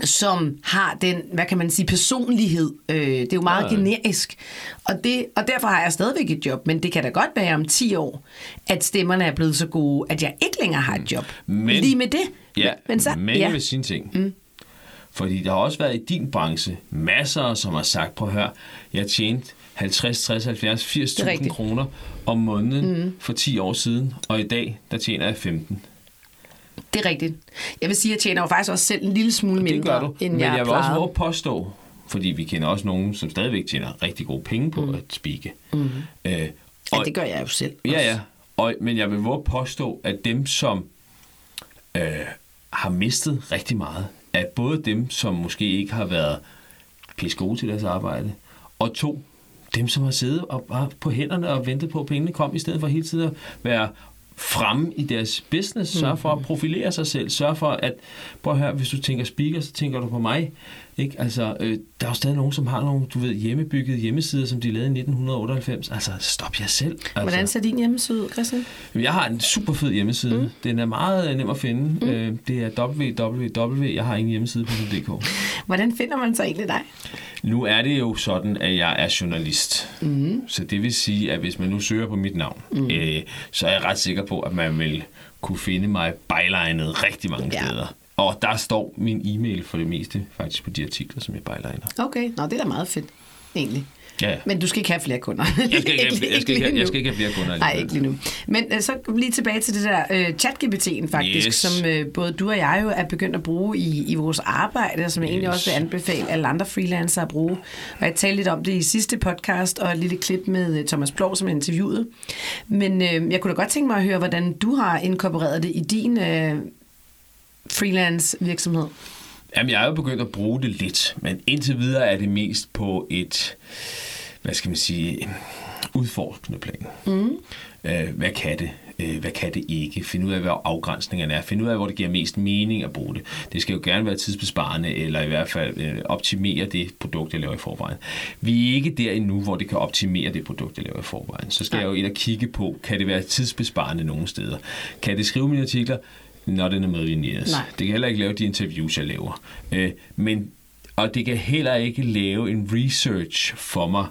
som har den, hvad kan man sige, personlighed. Øh, det er jo meget Ja. generisk. Og, det, og derfor har jeg stadigvæk et job, men det kan da godt være om 10 år, at stemmerne er blevet så gode, at jeg ikke længere har et job. Men- Lige med det. Ja, men så, men ja. sige en ting. Mm. Fordi der har også været i din branche masser, som har sagt, prøv at høre, jeg tjente 50, 60, 70, 80.000 rigtigt. kroner om måneden mm. for 10 år siden, og i dag, der tjener jeg 15. Det er rigtigt. Jeg vil sige, at jeg tjener jo faktisk også selv en lille smule mindre, Det gør du, end men jeg, jeg, vil også våge at påstå, fordi vi kender også nogen, som stadigvæk tjener rigtig gode penge på mm. at spikke. Mm. Øh, Ja, og, det gør jeg jo selv. Ja, ja. Og, men jeg vil våge at påstå, at dem, som øh, har mistet rigtig meget, er både dem, som måske ikke har været pisse gode til deres arbejde, og to, dem, som har siddet og bare på hænderne og ventet på, at pengene kom, i stedet for hele tiden at være fremme i deres business, sørge for at profilere sig selv, sørge for at, prøv at høre, hvis du tænker speaker, så tænker du på mig, ikke? Altså, øh, der er jo stadig nogen, som har nogle, du ved, hjemmebyggede hjemmesider, som de lavede i 1998. Altså, stop jer selv. Altså. Hvordan ser din hjemmeside ud, Christian? Jeg har en super fed hjemmeside. Mm. Den er meget øh, nem at finde. Mm. Øh, det er www. Jeg har ingen hjemmeside på .dk. Hvordan finder man så egentlig dig? Nu er det jo sådan, at jeg er journalist. Mm. Så det vil sige, at hvis man nu søger på mit navn, mm. øh, så er jeg ret sikker på, at man vil kunne finde mig bylinet rigtig mange ja. steder. Og der står min e-mail for det meste faktisk på de artikler, som jeg byliner. Okay, nå, det er da meget fedt, egentlig. Ja, ja. Men du skal ikke have flere kunder. Jeg skal ikke, have- jeg skal ikke, have- jeg skal ikke have flere kunder. Nej, ikke lige nu. Men øh, så lige tilbage til det der øh, chat-GPT'en faktisk, Yes. som øh, både du og jeg jo er begyndt at bruge i, i vores arbejde, og som jeg egentlig Yes. også vil anbefale alle andre freelancere at bruge. Og jeg talte lidt om det i sidste podcast, og et lille klip med øh, Thomas Plov, som jeg interviewede. Men øh, jeg kunne da godt tænke mig at høre, hvordan du har inkorporeret det i din øh, freelance virksomhed. Jamen, jeg er jo begyndt at bruge det lidt, men indtil videre er det mest på et, hvad skal man sige, udforskende plan. Mm. Øh, hvad kan det? Øh, hvad kan det ikke? Finde ud af, hvad afgrænsningerne er. Finde ud af, hvor det giver mest mening at bruge det. Det skal jo gerne være tidsbesparende, eller i hvert fald øh, optimere det produkt, jeg laver i forvejen. Vi er ikke der endnu, hvor det kan optimere det produkt, jeg laver i forvejen. Så skal jeg jo ind og kigge på, kan det være tidsbesparende nogle steder? Kan det skrive mine artikler? Not in a million years. Nej. Det kan heller ikke lave de interviews, jeg laver. Øh, men, og det kan heller ikke lave en research for mig,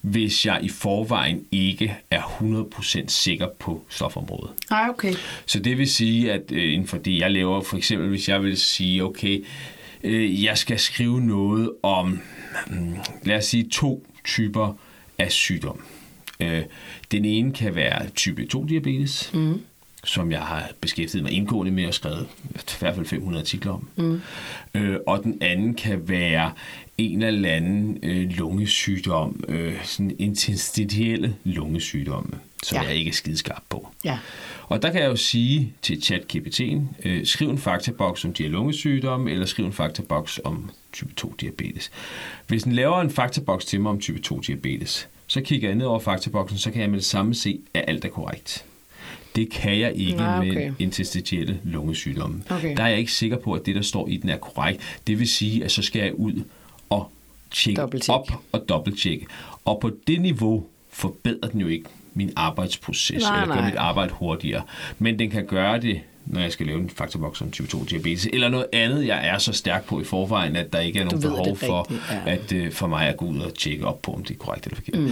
hvis jeg i forvejen ikke er 100% sikker på stofområdet. Nej, okay. Så det vil sige, at øh, inden for det, jeg laver, for eksempel hvis jeg vil sige, okay, øh, jeg skal skrive noget om, mm, lad os sige, to typer af sygdom. Øh, den ene kan være type 2-diabetes, mm. Som jeg har beskæftiget mig indgående med og skrevet i hvert fald 500 artikler om. Mm. Øh, og den anden kan være en eller anden øh, lungesygdom, øh, sådan interstitielle lungesygdomme, som Ja. jeg ikke er skideskarp på. Ja. Og der kan jeg jo sige til ChatGPT'en, øh, skriv en faktaboks om de her lungesygdomme, eller skriv en faktaboks om type 2-diabetes. Hvis den laver en faktaboks til mig om type 2-diabetes, så kigger jeg ned over faktaboksen, så kan jeg med det samme se, at alt er korrekt. Det kan jeg ikke Nej, okay. med interstitielle lungesygdomme. Okay. Der er jeg ikke sikker på, at det, der står i den, er korrekt. Det vil sige, at så skal jeg ud og tjekke op og dobbelttjekke. Og på det niveau forbedrer den jo ikke min arbejdsproces, Nej, eller gør nej. mit arbejde hurtigere. Men den kan gøre det, når jeg skal lave en faktorboks om type 2 diabetes, eller noget andet, jeg er så stærk på i forvejen, at der ikke er nogen behov for, rigtigt, ja. at øh, for mig at gå ud og tjekke op på, om det er korrekt eller forkert. Mm.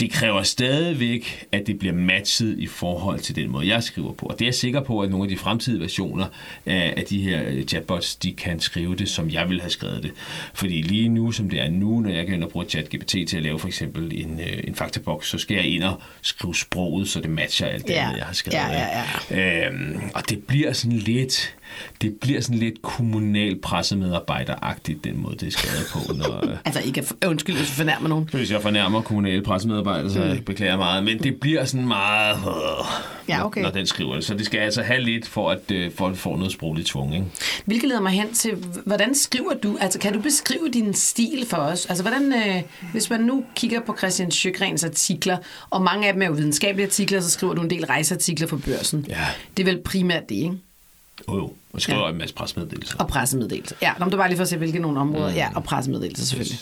Det kræver stadigvæk, at det bliver matchet i forhold til den måde, jeg skriver på. Og det er jeg sikker på, at nogle af de fremtidige versioner af, af de her øh, chatbots, de kan skrive det, som jeg ville have skrevet det. Fordi lige nu, som det er nu, når jeg går ind og bruger ChatGPT til at lave for eksempel en, øh, en faktaboks, så skal jeg ind og skrive sproget, så det matcher alt det, Ja. jeg har skrevet. Ja, ja, ikke? Øhm, og det bliver sådan lidt, det bliver sådan lidt kommunal pressemedarbejderagtigt, den måde, det er skrevet på. Når, øh, Altså ikke undskyld, hvis du fornærmer nogen. hvis jeg fornærmer kommunale pressemedarbejdere, så jeg beklager meget, men det bliver sådan meget, øh, Ja, okay. når, når den skriver det. Så det skal altså have lidt, for at, øh, for at få noget sprogligt tvung. Ikke? Hvilket leder mig hen til, hvordan skriver du? Altså, kan du beskrive din stil for os? Altså, hvordan, øh, hvis man nu kigger på Christian Sjøgrens artikler, og mange af dem er jo videnskabelige artikler, så skriver du en del rejseartikler for børsen. Ja. Det er vel primært det, ikke? Jo, jo. Og skriver Ja. en masse pressemeddelelser. Og pressemeddelelser. Ja, nå, det var bare lige for at se, hvilke nogle områder. Ja, og pressemeddelelser selvfølgelig.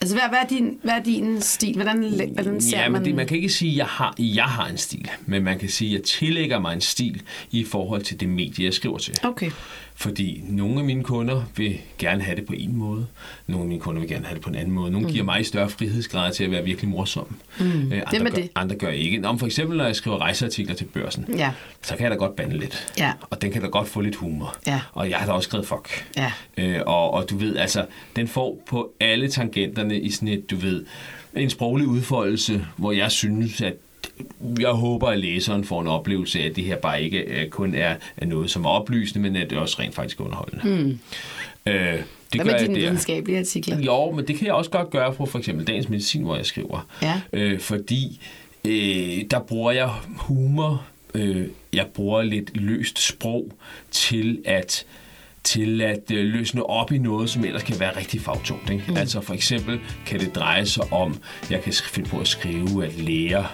Altså, hvad, hvad, er din, hvad er din stil? Hvordan, hvordan ser Ja, man... men det, man kan ikke sige, at jeg har, jeg har en stil, men man kan sige, at jeg tillægger mig en stil i forhold til det medie, jeg skriver til. Okay. Fordi nogle af mine kunder vil gerne have det på en måde, nogle af mine kunder vil gerne have det på en anden måde. Nogle mm. giver mig større frihedsgrader til at være virkelig morsom. Mm. Øh, andre, er gør, det? andre gør ikke. Nå, for eksempel, når jeg skriver rejseartikler til børsen, Ja. så kan jeg da godt bande lidt. Ja. Og den kan da godt få lidt humor. Ja. Og jeg har da også skrevet fuck. Ja. Øh, og, og du ved, altså, den får på alle tangenterne i sådan et, du ved, en sproglig udfoldelse, hvor jeg synes, at jeg håber, at læseren får en oplevelse af, at det her bare ikke øh, kun er, noget, som er oplysende, men at det også rent faktisk er underholdende. Mm. Øh, det Hvad gør med dine der. videnskabelige artikler? Jo, men det kan jeg også godt gøre på for eksempel Dagens Medicin, hvor jeg skriver. Ja. Øh, fordi øh, der bruger jeg humor, øh, jeg bruger lidt løst sprog til at til at øh, løsne op i noget, som ellers kan være rigtig fagtungt. Ikke? Mm. Altså for eksempel kan det dreje sig om, jeg kan finde på at skrive, at læger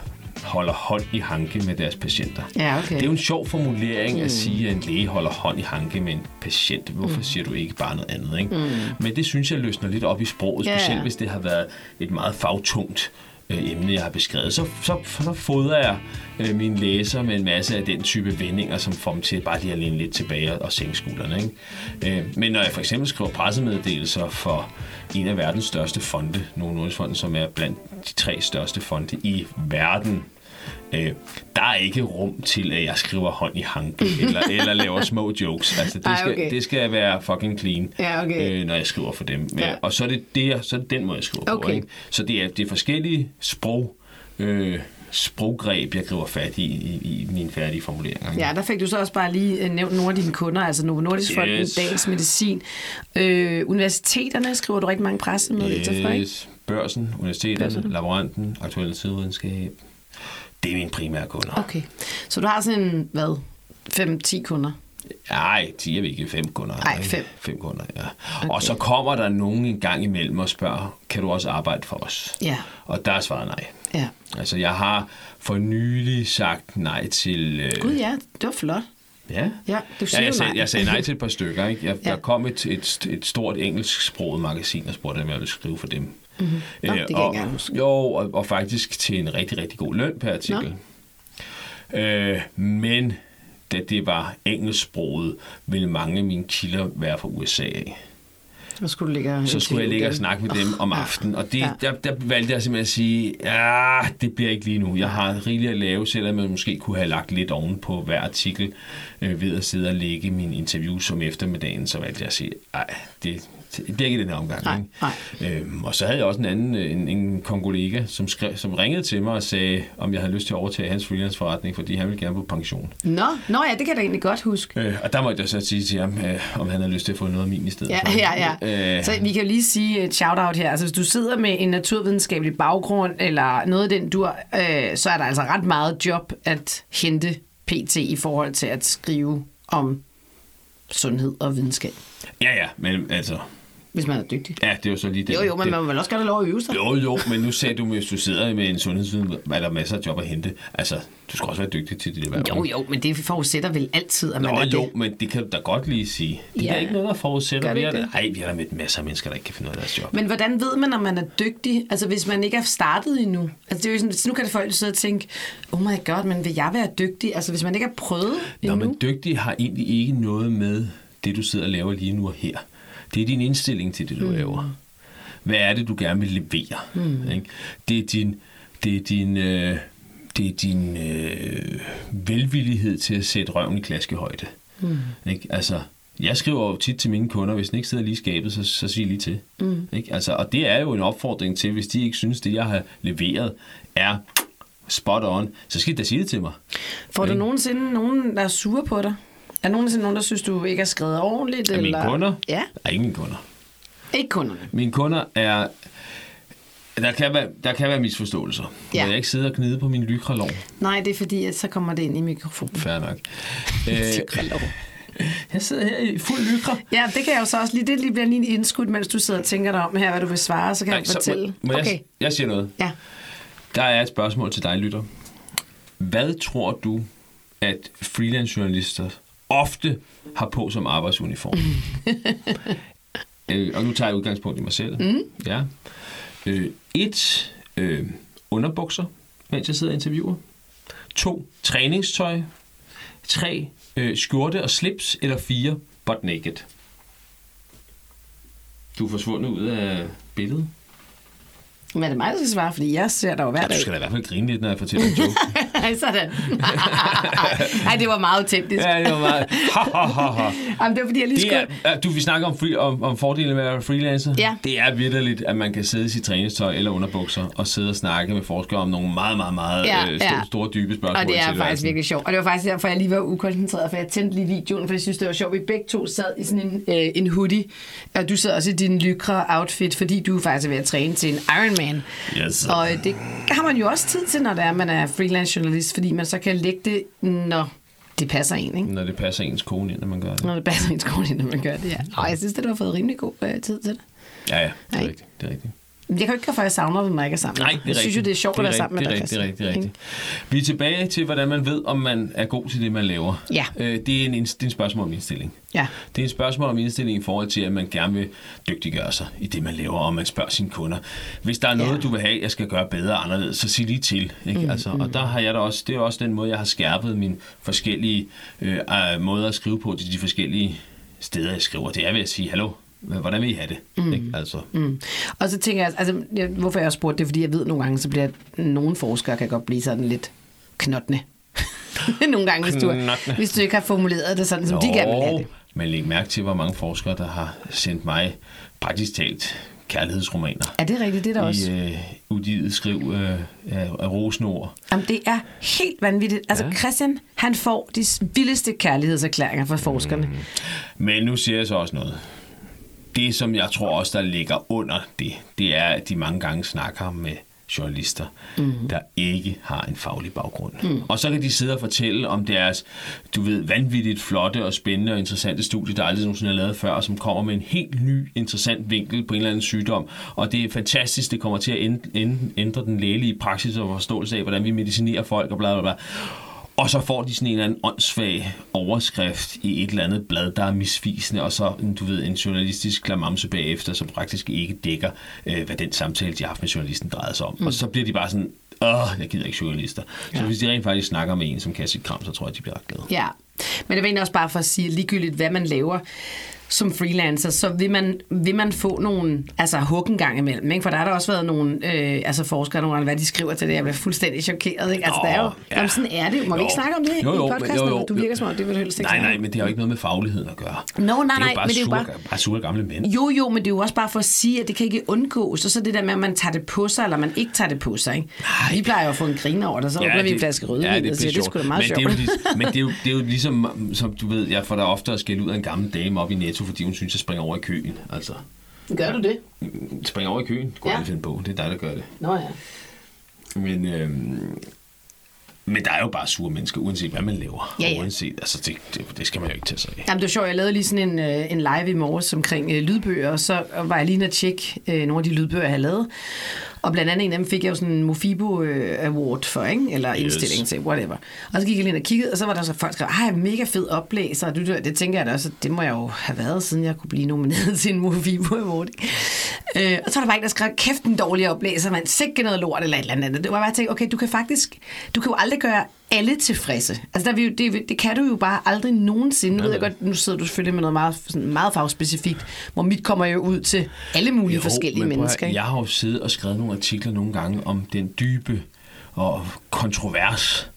holder hånd i hanke med deres patienter. Ja, okay. Det er jo en sjov formulering mm. at sige, at en læge holder hånd i hanke med en patient. Hvorfor mm. siger du ikke bare noget andet? Ikke? Mm. Men det synes jeg løsner lidt op i sproget, Ja, ja. specielt hvis det har været et meget fagtungt øh, emne, jeg har beskrevet. Så, så, så fodrer jeg øh, mine læser med en masse af den type vendinger, som får dem til bare lige at læne lidt tilbage og, og sænke skuldrene. Ikke? Øh, men når jeg for eksempel skriver pressemeddelelser for en af verdens største fonde, Novo Nordisk Fonden, som er blandt de tre største fonde i verden, Øh, der er ikke rum til, at jeg skriver hånd i hanke eller, eller laver små jokes. Altså, det, Ej, skal, okay. det skal være fucking clean, Ja, okay. øh, når jeg skriver for dem. Ja. Og så er det, det så er det den måde, jeg skriver på. Okay. Ikke? Så det er, det er forskellige sprog, øh, sproggreb, jeg griber fat i, i, i mine færdige formuleringer. ikke? Ja, der fik du så også bare lige øh, nævnt nogle af dine kunder, altså Novo Nordisk Fonden, Yes. Dagens Medicin. Øh, universiteterne skriver du rigtig mange pressemeddelelser fra, ikke? Yes. Børsen, universiteterne, Børsen. laboranten, aktuel naturvidenskab. Det er mine primære kunder. Okay. Så du har sådan en, hvad, 5-10 kunder? Nej, 10 er vi ikke. Fem kunder. Ej, ikke? fem. Fem kunder, ja. Okay. Og så kommer der nogen en gang imellem og spørger, kan du også arbejde for os? Ja. Og der er svaret nej. Ja. Altså, jeg har for nylig sagt nej til... Øh, Gud ja, det var flot. Ja. Ja, du siger ja, jeg, sagde, nej. jeg sagde nej til et par stykker. Ikke? Jeg, Ja. Der kom et, et, et stort engelsksproget magasin og spurgte, om jeg ville skrive for dem. Mm-hmm. Nå, det kan jeg ikke og, engang huske. Jo, og, og faktisk til en rigtig, rigtig god løn per artikel. Øh, men da det var engelsksproget, ville mange af mine kilder være fra USA af. Så skulle du ligge Så skulle jeg ligge og snakke med dem om aftenen. Og det, der, der valgte jeg simpelthen at sige, ja, det bliver ikke lige nu. Jeg har rigeligt at lave, selvom jeg måske kunne have lagt lidt oven på hver artikel øh, ved at sidde og lægge min interview som eftermiddagen. Så valgte jeg at sige, nej, det bliver ikke i den her omgang. Nej, ikke? Øhm, og så havde jeg også en anden, øh, en, en kongolega, som, skrev, som ringede til mig og sagde, om jeg havde lyst til at overtage hans freelance forretning, fordi han ville gerne på pension. Nå, nå ja, det kan jeg egentlig godt huske. Øh, og der måtte jeg så sige til ham, øh, om han havde lyst til at få noget af min i stedet Ja, for. ja, ja. Øh, Så vi kan jo lige sige et shout-out her. Altså, hvis du sidder med en naturvidenskabelig baggrund, eller noget af den dur, øh, så er der altså ret meget job at hente pt. i forhold til at skrive om sundhed og videnskab, Ja, ja, men altså... hvis man er dygtig. Ja, det er jo så lige det. Jo, jo, men det, man vel også godt have lov at øve sig. Jo, jo, men nu sagde du, hvis du sidder med en sundhedsviden, er der masser af job at hente. Altså, du skal også være dygtig til det der. Jo, jo, men det forudsætter vel altid, at man Nå, er jo, det. men det kan du da godt lige sige. Det Ja. er ikke noget, der forudsætter. Vi er det? ej, vi har da mødt masser af mennesker, der ikke kan finde ud af deres job. Men hvordan ved man, om man er dygtig? Altså, hvis man ikke er startet endnu. Altså, det er jo sådan, nu kan det folk sidde og tænke, oh my god, men vil jeg være dygtig? Altså, hvis man ikke har prøvet Nå, endnu. men dygtig har egentlig ikke noget med det, du sidder og laver lige nu og her. Det er din indstilling til det, du mm. laver. Hvad er det, du gerne vil levere? Mm. Ikke? Det er din, det er din, øh, det er din øh, velvillighed til at sætte røven i klaskehøjde. Mm. Ikke? Altså, jeg skriver jo tit til mine kunder, hvis den ikke sidder lige i skabet, så, så sig lige til. Mm. Ikke? Altså, og det er jo en opfordring til, hvis de ikke synes, det jeg har leveret er spot on, så skal de da sige det til mig. Får du nogensinde nogen, der er sure på dig? Er der nogensinde nogen, der synes, du ikke har skrevet ordentligt? Er mine eller? kunder? Ja, Nej, ikke mine kunder. ikke kunderne. Mine kunder er... Der kan være, der kan være misforståelser. Ja. Må jeg ikke sidde og gnide på min lykralov? Nej, det er fordi, at så kommer det ind i mikrofonen. Fair nok. Øh, Lykralov. jeg sidder her i fuld lykra. Ja, det kan jeg jo så også lige. Det lige bliver lige en indskud, mens du sidder og tænker dig om her, hvad du vil svare, så kan jeg så fortælle. Må, må okay. jeg, jeg siger noget. Ja. Der er et spørgsmål til dig, lytter. Hvad tror du, at freelance-journalister ofte har på som arbejdsuniform? øh, og nu tager jeg udgangspunkt i mig selv. Mm. Ja. Øh, et, øh, underbukser, mens jeg sidder og interviewer. To, træningstøj. Tre, øh, skjorte og slips. Eller fire, butt naked. Du er forsvundet ud af billedet. Men er det mig, der skal svare? Fordi jeg ser dig jo hver dag. du skal da i hvert fald grine lidt, når jeg fortæller en joke. Sådan. Nej, det var meget autentisk. Ja, det var meget... Jamen, det var fordi, jeg lige Det skulle... er, du, vi snakker om, free, om, om fordelen med at være freelancer. Ja. Det er vidderligt, at man kan sidde i sit træningstøj eller underbukser og sidde og snakke med forskere om nogle meget, meget, meget Ja, øh, store, ja. store, dybe spørgsmål. Og det er faktisk virkelig sjovt. Og det var faktisk derfor, jeg lige var ukoncentreret, for jeg tændte lige videoen, for jeg synes, det var sjovt. Vi begge to sad i sådan en, øh, en hoodie, og du sad også i din lykra outfit, fordi du faktisk er ved at træne til en Ironman. Yes. Og øh, det har man jo også tid til, når det er, man er freelance journalist, fordi man så kan lægge det, når det passer en, ikke? Når det passer ens kone ind, når man gør det. Når det passer ens kone, når man gør det, ja. Og jeg synes, at du har fået rimelig god øh, tid til det. Ja, ja, det er Nej. rigtigt. Det er rigtigt. Jeg kan jo ikke gøre for, at jeg savner når jeg ikke er sammen. Nej, det er Jeg synes jo, rigtigt. det er sjovt at være sammen med det er dig. rigtigt, det er rigtigt, det er Christian. rigtigt. Vi er tilbage til, hvordan man ved, om man er god til det, man laver. Ja. Øh, det, er en, det er en spørgsmål om indstilling. Ja. Det er et spørgsmål om indstilling i forhold til, at man gerne vil dygtiggøre sig i det, man laver, og man spørger sine kunder. Hvis der er noget, Ja. du vil have, jeg skal gøre bedre og anderledes, så sig lige til. Ikke? Mm, altså, og der har jeg da også, det er også den måde, jeg har skærpet mine forskellige øh, øh, måder at skrive på til de forskellige steder, jeg skriver. Det er ved at sige, hallo, hvordan vil I have det? Mm. Ikke? Altså, Mm. Og så tænker jeg, altså, jeg- hvorfor jeg også spurgte det, fordi jeg ved nogle gange, så bliver nogle forskere kan godt blive sådan lidt knottende. nogle gange, hvis du, Knottende. hvis du ikke har formuleret det sådan, som de gerne vil have det. Men læg mærke til, hvor mange forskere, der har sendt mig praktisk talt kærlighedsromaner. Er det rigtigt? Det er der også. I øh, udgivet skriv øh, af, af rosenord. Jamen, det er helt vanvittigt. Altså, Ja. Christian, han får de vildeste kærlighedserklæringer fra forskerne. Mm. Men nu siger jeg så også noget. Det, som jeg tror også, der ligger under det, det er, at de mange gange snakker med journalister, mm. der ikke har en faglig baggrund. Mm. Og så kan de sidde og fortælle om deres, du ved, vanvittigt flotte og spændende og interessante studie, der aldrig nogensinde er lavet før, og som kommer med en helt ny, interessant vinkel på en eller anden sygdom. Og det er fantastisk, det kommer til at ænd- ænd- ændre den lægelige praksis og forståelse af, hvordan vi medicinerer folk og bla bla bla. Og så får de sådan en eller anden åndssvag overskrift i et eller andet blad, der er misvisende, og så, du ved, en journalistisk klamamse bagefter, som praktisk ikke dækker, øh, hvad den samtale, de har haft med journalisten, drejede sig om. Mm. Og så bliver de bare sådan, åh, jeg gider ikke journalister. Så Ja. hvis de rent faktisk snakker med en som Cassie Kram, så tror jeg, de bliver ret glade. Ja, men det var egentlig også bare for at sige, ligegyldigt hvad man laver som freelancer, så vil man, vil man få nogle altså hug en gang imellem. Ikke? For der har der også været nogle øh, altså forskere, nogle hvad de skriver til det. Jeg bliver fuldstændig chokeret. Ikke? Altså, Nå, der er jo, ja. jamen, sådan er det jo. Må vi Jo. ikke snakke om det Jo, jo, i podcasten? jo, jo. Du virker som om, det vil helst ikke Nej, nej, men det har jo ikke noget med fagligheden at gøre. Nå, nej, det er nej, jo bare, men det er jo sure, bare- bare sure gamle mænd. Jo, jo, men det er jo også bare for at sige, at det kan ikke undgås. Og så det der med, at man tager det på sig, eller man ikke tager det på sig. Ikke? Vi plejer jo at få en griner over det, så åbner vi en flaske rødvin, ja, det, og siger, det er sgu da meget men sjovt. Det er jo, men det er, jo, det er jo ligesom, som du ved, jeg får da ofte at skælde ud af en gammel dame op i Netto, fordi hun synes, jeg springer over i køen. Altså, Gør du det? springer over i køen, kunne Ja. jeg finde på. Det er dig, der gør det. Nå ja. Men, øhm, men der er jo bare sure mennesker, uanset hvad man laver. Ja, ja. Uanset, altså det, det, det skal man jo ikke tage sig af. Jamen, det var sjovt. Jeg lavede lige sådan en, øh, en live i morges omkring øh, lydbøger, og så var jeg lige inde at tjekke øh, nogle af de lydbøger, jeg havde lavet. Og blandt andet en af dem fik jeg jo sådan en Mofibo øh, Award for, ikke? eller Yes. indstilling til, whatever. Og så gik jeg lige ind og kiggede, og så var der så folk, der skrev, mega fed oplæser. Og det, det tænker jeg da også, at det må jeg jo have været, siden jeg kunne blive nomineret til en Mofibo Award. Øh, og så var der bare en, der skrev, kæft en dårlig oplæser, man sikke noget lort eller et eller andet. Det var bare, tænkte, okay, du kan faktisk, du kan jo aldrig gøre alle tilfredse. Altså, der, er vi jo, det, det kan du jo bare aldrig nogensinde. Nu ved jeg godt, nu sidder du selvfølgelig med noget meget, sådan meget fagspecifikt, hvor mit kommer jo ud til alle mulige jo, forskellige men mennesker. Ikke? Jeg har jo siddet og skrevet nogle artikler nogle gange om den dybe og kontrovers,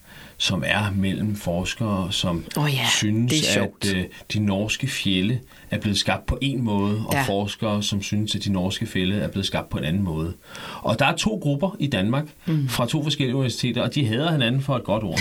som er mellem forskere, som Åh ja, synes, at øh, de norske fjelle er blevet skabt på en måde, og Ja. forskere, som synes, at de norske fjelle er blevet skabt på en anden måde. Og der er to grupper i Danmark mm. fra to forskellige universiteter, og de hader hinanden for et godt ord.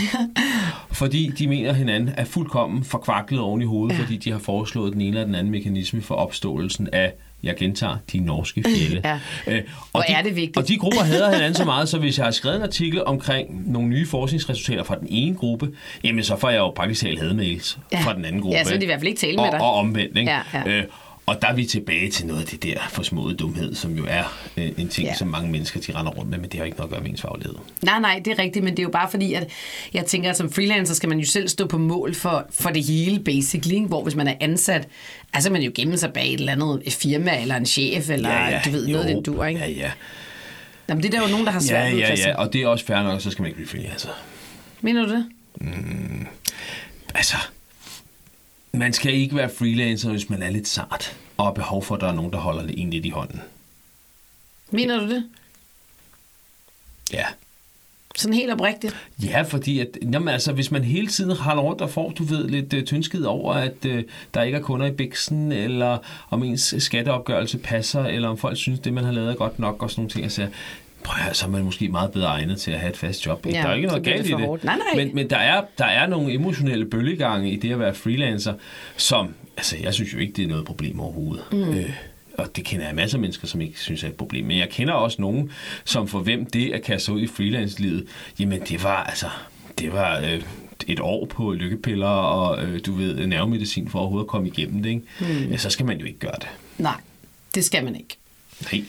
fordi de mener, at hinanden er fuldkommen forkvaklet oven i hovedet, ja. fordi de har foreslået den ene eller den anden mekanisme for opståelsen af jeg gentager, de norske fjelle. Ja. Øh, Hvor og de, er det vigtigt. Og de grupper hader hinanden så meget, så hvis jeg har skrevet en artikel omkring nogle nye forskningsresultater fra den ene gruppe, jamen så får jeg jo praktisk talt hademails Ja. fra den anden gruppe. Ja, så vil de i hvert fald ikke tale med og, dig. Og omvendt, ikke? Ja, ja. Øh, og der er vi tilbage til noget af det der forsmåede dumhed, som jo er øh, en ting, Ja. ja. som mange mennesker de render rundt med, men det har ikke noget at gøre med ens faglighed. Nej, nej, det er rigtigt, men det er jo bare fordi, at jeg tænker, at som freelancer skal man jo selv stå på mål for, for det hele, basically, hvor hvis man er ansat, altså man jo gemme sig bag et eller andet firma, eller en chef, eller du ved, noget af den dur, ikke? Ja, ja. Jamen, det er der jo nogen, der har svært Ja, ved, ja, ja, og det er også fair nok, så skal man ikke blive freelancer. Mener du det? Altså, man skal ikke være freelancer, hvis man er lidt sart, og har behov for, at der er nogen, der holder det en lidt i hånden. Mener du det? Ja. Sådan helt oprigtigt? Ja, fordi at, jamen, altså, hvis man hele tiden holder rundt og får, du ved, lidt uh, tyndskid over, at uh, der ikke er kunder i biksen, eller om ens skatteopgørelse passer, eller om folk synes, det man har lavet er godt nok, og sådan nogle ting. Altså, prøv at så er man måske meget bedre egnet til at have et fast job. ikke? Ja, der er ikke noget galt det i det. hårdt. Nej, nej. Men, men der, er, der er nogle emotionelle bølgegange i det at være freelancer, som, altså jeg synes jo ikke, det er noget problem overhovedet. Mm. Øh, og det kender jeg masser af mennesker, som ikke synes er et problem. Men jeg kender også nogen, som for hvem det at kaste sig ud i freelance-livet, jamen det var altså, det var øh, et år på lykkepiller og øh, du ved, nervemedicin for overhovedet at komme igennem det. Ikke? Mm. Ja, så skal man jo ikke gøre det. Nej, det skal man ikke. Nej.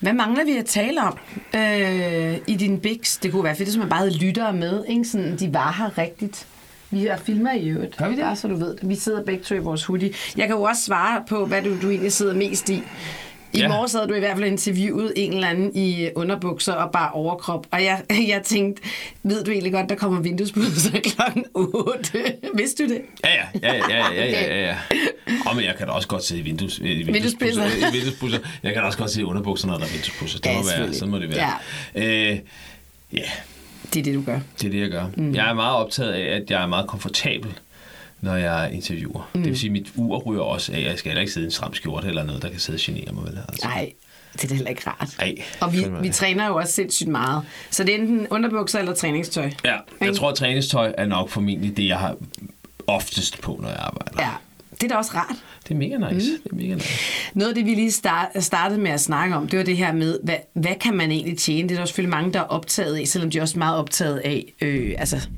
Hvad mangler vi at tale om øh, i din biks? Det kunne være fedt, hvis man bare havde lyttere med, ikke? Sådan, de var her rigtigt. Vi har filmer i øvrigt. Gør vi det? Bare så du ved. Vi sidder begge to i vores hoodie. Jeg kan jo også svare på, hvad du, du egentlig sidder mest i. I ja. morges havde du i hvert fald interviewet en eller anden i underbukser og bare overkrop, og jeg, jeg tænkte, ved du egentlig godt, der kommer vinduesbudser kl. 8? Vidste du det? Ja, ja, ja, ja, ja, ja, ja. ja. Og, men jeg kan da også godt se i vindues, i vinduespusser. I vinduespusser. Jeg kan da også godt se i underbukser, når der er vinduespusser. Det ja, må være, sådan må det være. Ja. Øh, yeah. Det er det, du gør. Det er det, jeg gør. Mm. Jeg er meget optaget af, at jeg er meget komfortabel når jeg interviewer. Mm. Det vil sige, at mit ur ryger også af. Jeg skal heller ikke sidde i en stram skjorte eller noget, der kan sidde og genere mig. Vel? Altså. Nej, det er da heller ikke rart. Ej, og vi, vi træner jo også sindssygt meget. Så det er enten underbukser eller træningstøj. Ja, jeg tror, at træningstøj er nok formentlig det, jeg har oftest på, når jeg arbejder. Ja, det er da også rart. Det er mega nice. Mm. Det er mega nice. Noget af det, vi lige start, startede med at snakke om, det var det her med, hvad, hvad kan man egentlig tjene? Det er der selvfølgelig mange, der er optaget af, selvom de er også meget optaget af øh, altså,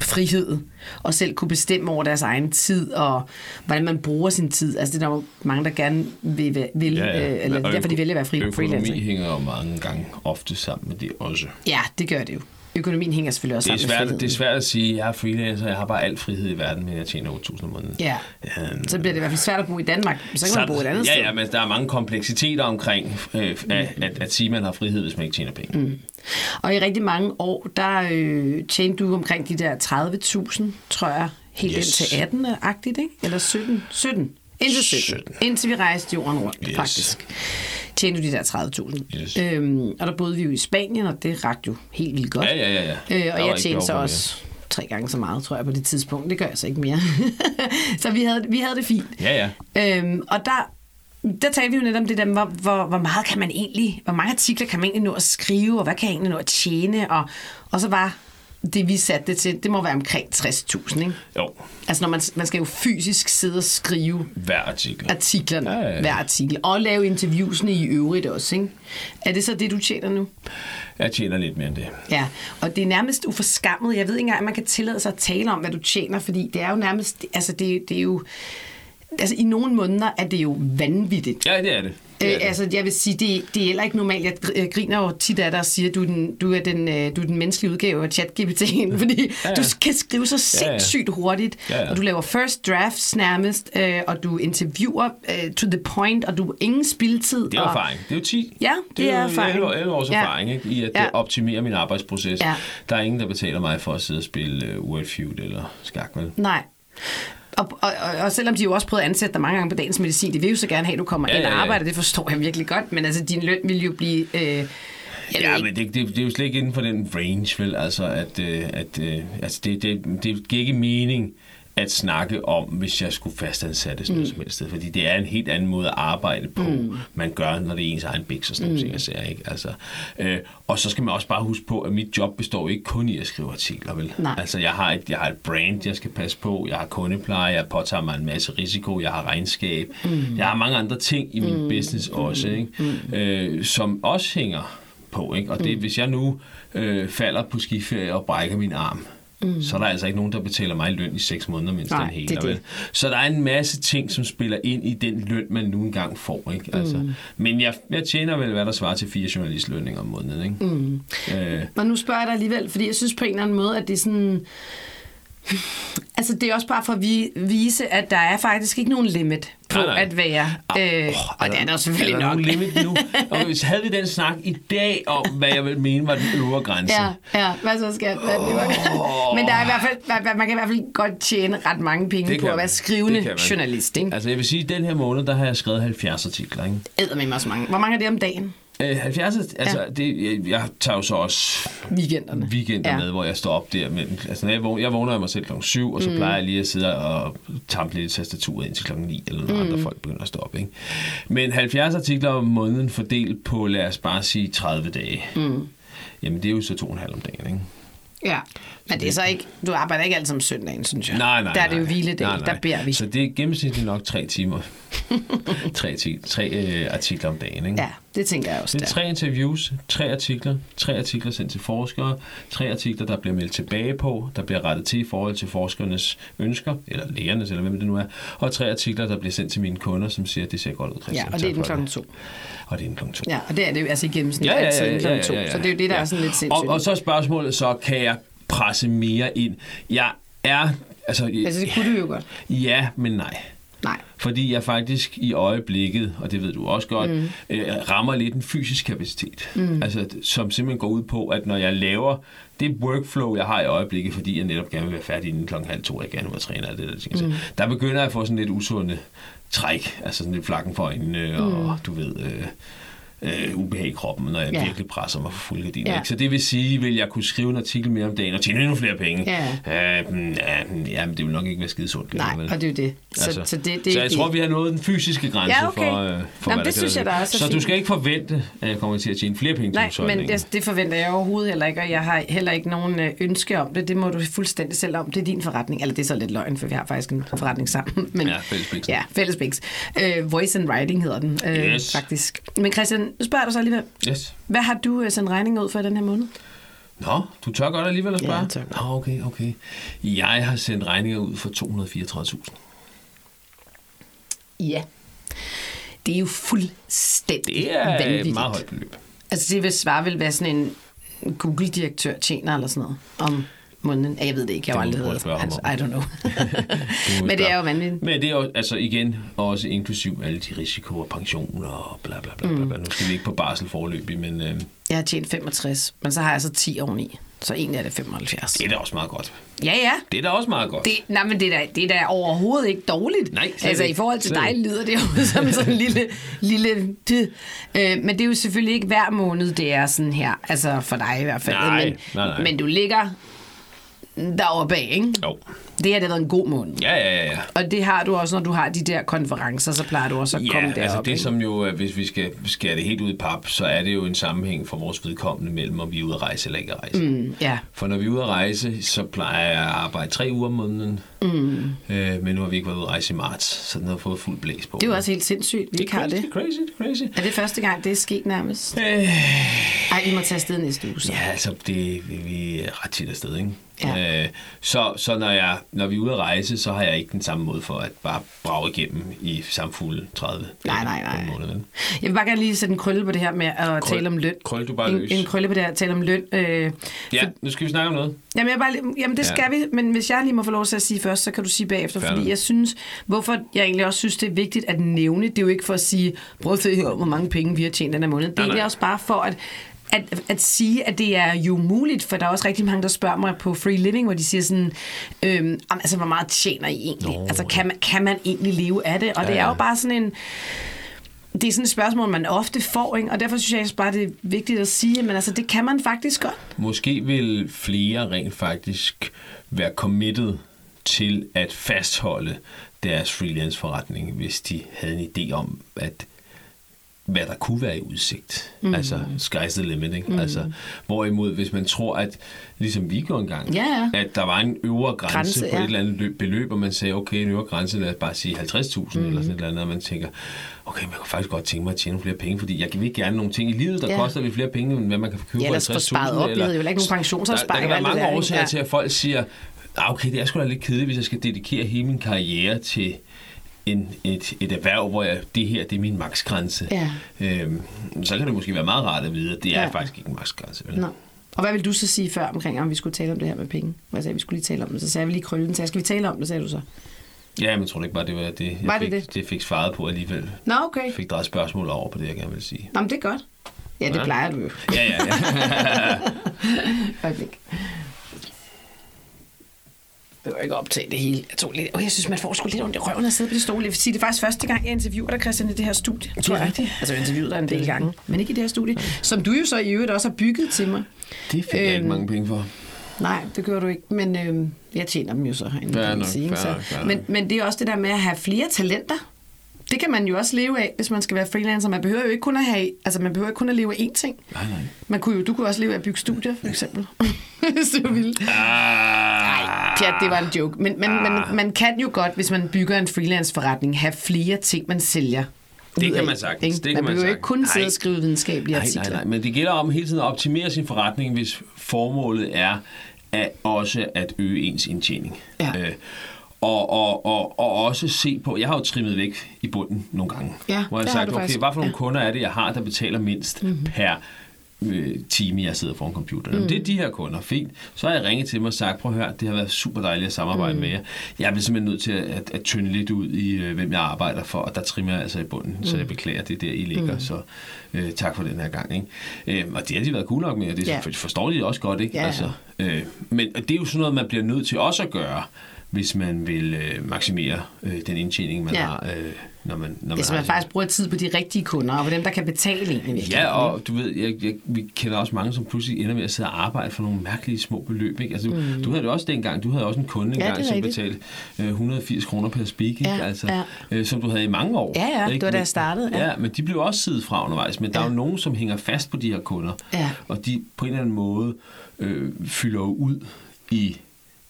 frihed, og selv kunne bestemme over deres egen tid, og hvordan man bruger sin tid. Altså det er der jo mange, der gerne vil, vil ja, ja. Øh, eller Og derfor de vælger at være fri, freelancer. Økonomi hænger jo mange gange ofte sammen med det også. Ja, det gør det jo. Økonomien hænger selvfølgelig også Det er, svært, det er svært at sige, at jeg er freelancer, jeg har bare al frihed i verden, men jeg tjener 8.000 om måneden. Ja, Øhm, så bliver det i hvert fald svært at bo i Danmark. Så kan man bo et andet ja, sted. ja, men der er mange kompleksiteter omkring øh, at, at, at sige, at man har frihed, hvis man ikke tjener penge. Mm. Og i rigtig mange år, der øh, tjente du omkring de der 30.000, tror jeg, helt Yes. indtil 18-agtigt, ikke? Eller 17? 17. Indtil 17. 17. Indtil vi rejste jorden rundt, yes. faktisk. Tjente du de der 30.000. Yes. Øhm, og der boede vi jo i Spanien, og det rakte jo helt vildt godt. Ja, ja, ja. ja. Øh, og jeg tjente så også tre gange så meget, tror jeg, på det tidspunkt. Det gør jeg så ikke mere. så vi havde, vi havde det fint. Ja, ja. Øhm, og der, der talte vi jo netop om det der, hvor, hvor, hvor meget kan man egentlig, hvor mange artikler kan man egentlig nå at skrive, og hvad kan jeg egentlig nå at tjene, og, og så var det, vi satte det til, det må være omkring 60.000, ikke? Jo, Altså, når man, man skal jo fysisk sidde og skrive hver artikel. artiklerne, Ja, ja, ja. hver artikel, og lave interviewsene i øvrigt også, ikke? Er det så det, du tjener nu? Jeg tjener lidt mere end det. Ja, og det er nærmest uforskammet. Jeg ved ikke engang, om man kan tillade sig at tale om, hvad du tjener, fordi det er jo nærmest, altså det, det er jo, altså i nogle måneder er det jo vanvittigt. Ja, det er det. Øh, det, er det. altså, jeg vil sige, det, det er heller ikke normalt. Jeg jeg griner jo tit af dig og siger, at du er den, du er den, øh, du er den menneskelige udgave af ChatGPT'en, fordi Ja, ja. du kan skrive så Ja, ja. sindssygt hurtigt, Ja, ja. og du laver first drafts nærmest, øh, og du interviewer øh, to the point, og du har ingen spildtid. Det er og, erfaring. Det er jo 10. Ja, det er jo erfaring. 11, 11 års Ja. erfaring ikke? i at Ja. ja. optimere min arbejdsproces. Ja. Der er ingen, der betaler mig for at sidde og spille uh, Word Feud eller skak, vel? Nej. Og, og, og, og selvom de jo også prøvet at ansætte dig mange gange på dagens medicin, det vil jo så gerne have, at du kommer Ja, ja, ind og ja, ja. arbejder, det forstår jeg virkelig godt, men altså din løn vil jo blive... Øh, Ja, ikke, men det, det, det er jo slet ikke inden for den range, vel? Altså, at, øh, at øh, altså det, det, det giver ikke mening, at snakke om, hvis jeg skulle fastansættes mm. noget som helst sted. Fordi det er en helt anden måde at arbejde på, mm. man gør, når det er ens egen biks og sådan mm. ting, jeg ikke? Altså, øh, og så skal man også bare huske på, at mit job består ikke kun i at skrive artikler, vel? Nej. Altså, jeg har, et, jeg har et brand, jeg skal passe på, jeg har kundepleje, jeg påtager mig en masse risiko, jeg har regnskab, mm. jeg har mange andre ting i min mm. business også, ikke? Mm. Øh, som også hænger på, ikke? Og det, mm. hvis jeg nu øh, falder på skiferie og brækker min arm, mm. så er der altså ikke nogen, der betaler mig løn i seks måneder, mens Nej, den hele. det det. Vel? Så der er en masse ting, som spiller ind i den løn, man nu engang får. Ikke? Altså, mm. Men jeg, jeg tjener vel, hvad der svarer til fire journalistlønninger om måneden. Ikke? Mm. Øh, Men nu spørger jeg dig alligevel, fordi jeg synes på en eller anden måde, at det er sådan... Altså, det er også bare for at vi, vise, at der er faktisk ikke nogen limit på Nej, nej. at være. Øh, og det er der selvfølgelig er der nok. nogen limit nu? Og hvis havde vi den snak i dag om, hvad jeg vil mene var den øvre grænse. Ja, ja, hvad så skal det var. Men der er i hvert fald, man kan i hvert fald godt tjene ret mange penge Det på at være skrivende journalist, ikke? Altså, jeg vil sige, at den her måned, der har jeg skrevet 70 artikler. Ikke? Æder med mig også mange. Hvor mange er det om dagen? Øh, 70, altså, det, jeg, jeg tager jo så også Weekenderne. weekender Ja. ja. med, hvor jeg står op der. Men, altså, når jeg, vågner, jeg vågner af mig selv kl. 7, og så mm. plejer jeg lige at sidde og tampe lidt tastaturet indtil kl. 9, eller når mm. andre folk begynder at stå op. Ikke? Men 70 artikler om måneden fordelt på, lad os bare sige, 30 dage. Mm. Jamen, det er jo så to og en halv om dagen, ikke? Ja, men det er så ikke, du arbejder ikke altid om søndagen, synes jeg. Nej, nej, Der er det jo hviledag, Nej, nej. der beder vi. Så det er gennemsnitligt nok tre timer. tre ti- tre øh, artikler om dagen, ikke? Ja, det tænker jeg også Det er der. tre interviews, tre artikler, tre artikler sendt til forskere, tre artikler, der bliver meldt tilbage på, der bliver rettet til i forhold til forskernes ønsker, eller lægernes, eller hvem det nu er, og tre artikler, der bliver sendt til mine kunder, som siger, at det ser godt ud, Christian. Ja, og det er den klokken to. Og det er den klokken to. Ja, og det er det jo altså i gennemsnit Ja, ja, ja, altid ja, klokken ja, to. ja, ja. Så det er jo det, der ja. er sådan lidt sindssygt. Og, og så er spørgsmålet, så kan jeg presse mere ind. Jeg er... Altså, Altså, det kunne du jo godt. Ja, men nej. Nej. Fordi jeg faktisk i øjeblikket, og det ved du også godt, mm. øh, rammer lidt en fysisk kapacitet. Mm. Altså, som simpelthen går ud på, at når jeg laver det workflow, jeg har i øjeblikket, fordi jeg netop gerne vil være færdig inden klokken halv to, jeg gerne vil være træner og det der ting. Mm. Der begynder jeg at få sådan lidt usunde træk, altså sådan lidt flakken for øjnene, mm. og du ved... Øh, øh, ubehag i kroppen, når jeg Ja. virkelig presser mig for fuld gardiner. Ja. Så det vil sige, vil jeg kunne skrive en artikel mere om dagen og tjene endnu flere penge? Ja. Øh, mm, ja, mm, ja, men det vil nok ikke være skide sundt. Nej, vel? og det er jo det. Så, Altså, så, det, det så jeg det. tror, vi har nået den fysiske grænse Ja, okay. for, øh, for Jamen, hvad det der synes jeg også er Så du fint. skal ikke forvente, at jeg kommer til at tjene flere penge til Nej, men husholdningen. det, det forventer jeg overhovedet heller ikke, og jeg har heller ikke nogen øh, ønske om det. Det må du fuldstændig selv om. Det er din forretning. Eller det er så lidt løgn, for vi har faktisk en forretning sammen. Men, Ja, fælles Bix. Ja, fælles Bix. Øh, Voice and Writing hedder den øh, Yes. faktisk. Men Christian, spørger jeg dig så alligevel. Yes. Hvad har du øh, sendt regninger ud for i den her måned? Nå, du tør godt alligevel at Ja, spørge? jeg tør. Nå, okay, okay. Jeg har sendt regninger ud for 234.000. Ja. Det er jo fuldstændig Det er et vanvittigt. meget højt beløb. Altså det vil svare vil være sådan en Google-direktør tjener eller sådan noget om måneden. Jeg ved det ikke, jeg har aldrig hørt. Altså, I don't know. Men det er jo vanvittigt. Men det er jo altså igen også inklusiv alle de risikoer, pensioner og bla bla bla. bla, bla. Nu skal vi ikke på barsel forløbig, men øh, Jeg har tjent 65, men så har jeg så 10 oveni. Så egentlig er det 75. det er da også meget godt. Ja, ja. Det er da også meget godt. Det, nej, men det er, da, det er da overhovedet ikke dårligt. Nej, Altså ikke. i forhold til dig lyder det jo som sådan en lille... lille det. Øh, men det er jo selvfølgelig ikke hver måned, det er sådan her. Altså for dig i hvert fald. Nej, men, nej, nej. men du ligger deroppe bag, ikke? Jo. Det her det har været en god måned. Ja, ja, ja, ja. Og det har du også, når du har de der konferencer, så plejer du også at komme Ja, derop. altså det ikke? som jo, øh, hvis vi skal skære det helt ud i pap, så er det jo en sammenhæng for vores vedkommende mellem, om vi er ude at rejse eller ikke at rejse. Mm, ja. For når vi er ude at rejse, så plejer jeg at arbejde tre uger om måneden. Mm. Øh, men nu har vi ikke været ude at rejse i marts, så den har fået fuld blæs på. Det er jo også helt sindssygt, vi det ikke har det. det er crazy, det er crazy. Er det første gang, det er sket nærmest? Øh, Ej, I må tage afsted næste uge så. ja, altså, det, vi, vi er ret tit afsted, ikke? Ja. Øh, så så når, jeg, når vi er ude at rejse, så har jeg ikke den samme måde for at bare brage igennem i samfulde 30 Nej, dage nej, nej. måned, vel? Jeg vil bare gerne lige sætte en krølle på det her med at Krøl- tale om løn. krøl du bare en, løs. en krølle på det her at tale om løn. Øh, Ja, nu skal vi snakke om noget. Jamen, jeg bare, jamen det Ja. skal vi, men hvis jeg lige må få lov til at sige først, så kan du sige bagefter, Fair fordi jeg synes, hvorfor jeg egentlig også synes, det er vigtigt at nævne, det er jo ikke for at sige, prøv at her, hvor mange penge vi har tjent den her måned. Det er Nej, nej. egentlig også bare for at, at, at sige, at det er jo muligt, for der er også rigtig mange, der spørger mig på Free Living, hvor de siger sådan, øhm, "Jamen, altså, hvor meget tjener I egentlig? Nå, altså, kan man, kan man egentlig leve af det? Og Ja, det er jo bare sådan en, det er sådan et spørgsmål, man ofte får, ikke? og derfor synes jeg også bare, det er vigtigt at sige, men altså, det kan man faktisk godt. Måske vil flere rent faktisk være committed til at fastholde deres freelance forretning, hvis de havde en idé om, at hvad der kunne være i udsigt. Mm. Altså, sky's the limit, ikke? Mm. Altså, hvorimod, hvis man tror, at, ligesom vi gjorde engang, Ja, ja. at der var en øvre grænse, Grænse, på ja. et eller andet løb- beløb, og man sagde, okay, en øvre grænse, lad os bare sige 50.000 mm. eller sådan et eller andet, og man tænker, okay, jeg kunne faktisk godt tænke mig at tjene flere penge, fordi jeg vil gerne nogle ting i livet, der Ja. ja. koster lidt flere penge, end hvad man kan købe Ja, for ellers få 50.000. sparet op. Eller- jo ikke nogen der, der pensionsopsparing kan være mange der, årsager Ja. til, at folk siger, ah, okay, det er sgu da lidt kedeligt, hvis jeg skal dedikere hele min karriere til en, et, et erhverv, hvor jeg, det her det er min maksgrænse. Ja. Øhm, så kan det måske være meget rart at vide, at det er Ja. faktisk ikke en maksgrænse. Vel? Nå. Og hvad vil du så sige før omkring, om vi skulle tale om det her med penge? Hvad sagde vi skulle lige tale om det? Så sagde vi lige krøllen. Så skal vi tale om det, sagde du så? Ja, men jeg tror ikke bare, det var det, jeg Var det fik, det? det fik svaret på alligevel. Nå, okay. Jeg fik drejet spørgsmål over på det, jeg gerne vil sige. Nå, men det er godt. Ja, det Ja. plejer du jo. Ja, ja, ja. Øjeblik. Jeg vil ikke optage det hele. Jeg, tog lidt, og jeg synes, man får sgu lidt ondt i røven at sidde på det stol. Jeg vil sige, det er faktisk første gang, jeg interviewer dig, Christian, i det her studie. Tror jeg. rigtigt. Altså, jeg har interviewet dig en del gange, men ikke i det her studie. Som du jo så i øvrigt også har bygget til mig. Det fik jeg ikke Øhm, mange penge for. Nej, det gør du ikke, men øh, jeg tjener dem jo så herinde, Fair kan man sige. ikke? fair Så, men, men det er også det der med at have flere talenter. Det kan man jo også leve af, hvis man skal være freelancer. Man behøver jo ikke kun at have, altså man behøver ikke kun at leve af én ting. Nej, nej. Man kunne jo, du kunne også leve af at bygge studier, for eksempel. hvis du ville. Ah, Pjat, det var en joke. Men, men, men man kan jo godt, hvis man bygger en freelance-forretning, have flere ting, man sælger. Det kan man sagtens. ikke? Det kan man man behøver ikke sagtens. kun sidde Nej. og skrive videnskabelige Nej, artikler. nej, nej, men det gælder om hele tiden at optimere sin forretning, hvis formålet er at også at øge ens indtjening. Ja. Øh, og, og, og, og også se på, jeg har jo trimmet væk i bunden nogle gange, Ja, hvor jeg har sagt, okay, hvad for nogle Ja. Kunder er det, jeg har, der betaler mindst mm-hmm. per øh, time, jeg sidder foran computeren. Mm. Det er de her kunder, fint. Så har jeg ringet til dem og sagt, prøv at høre, det har været super dejligt at samarbejde mm. med jer. Jeg er simpelthen nødt til at, at, at tynde lidt ud i, øh, hvem jeg arbejder for, og der trimmer jeg altså i bunden, mm. så jeg beklager, det er der, I ligger. Mm. Så øh, tak for den her gang. Ikke? Øh, og det har de været cool nok med, og det ja. forstår de også godt. Ikke? Ja. Altså, øh, men det er jo sådan noget, man bliver nødt til også at gøre, hvis man vil øh, maksimere øh, den indtjening, man Ja. har, øh, når man, når man man har faktisk bruger tid på de rigtige kunder, og på dem, der kan betale virkeligheden, Ja, og du ved, jeg, jeg, vi kender også mange, som pludselig ender med at sidde og arbejde for nogle mærkelige små beløb. Ikke? Altså, mm. Du havde det også dengang, du havde også en kunde Ja, engang, det er som rigtigt. betalte øh, 180 kroner per speak, ikke? Ja, altså, ja. Øh, som du havde i mange år. Ja, ja, det ikke? var da jeg startede, ja. Ja. ja, men de blev også siddet fra undervejs. Men der er jo nogen, som hænger fast på de her kunder, Ja. og de på en eller anden måde øh, fylder jo ud i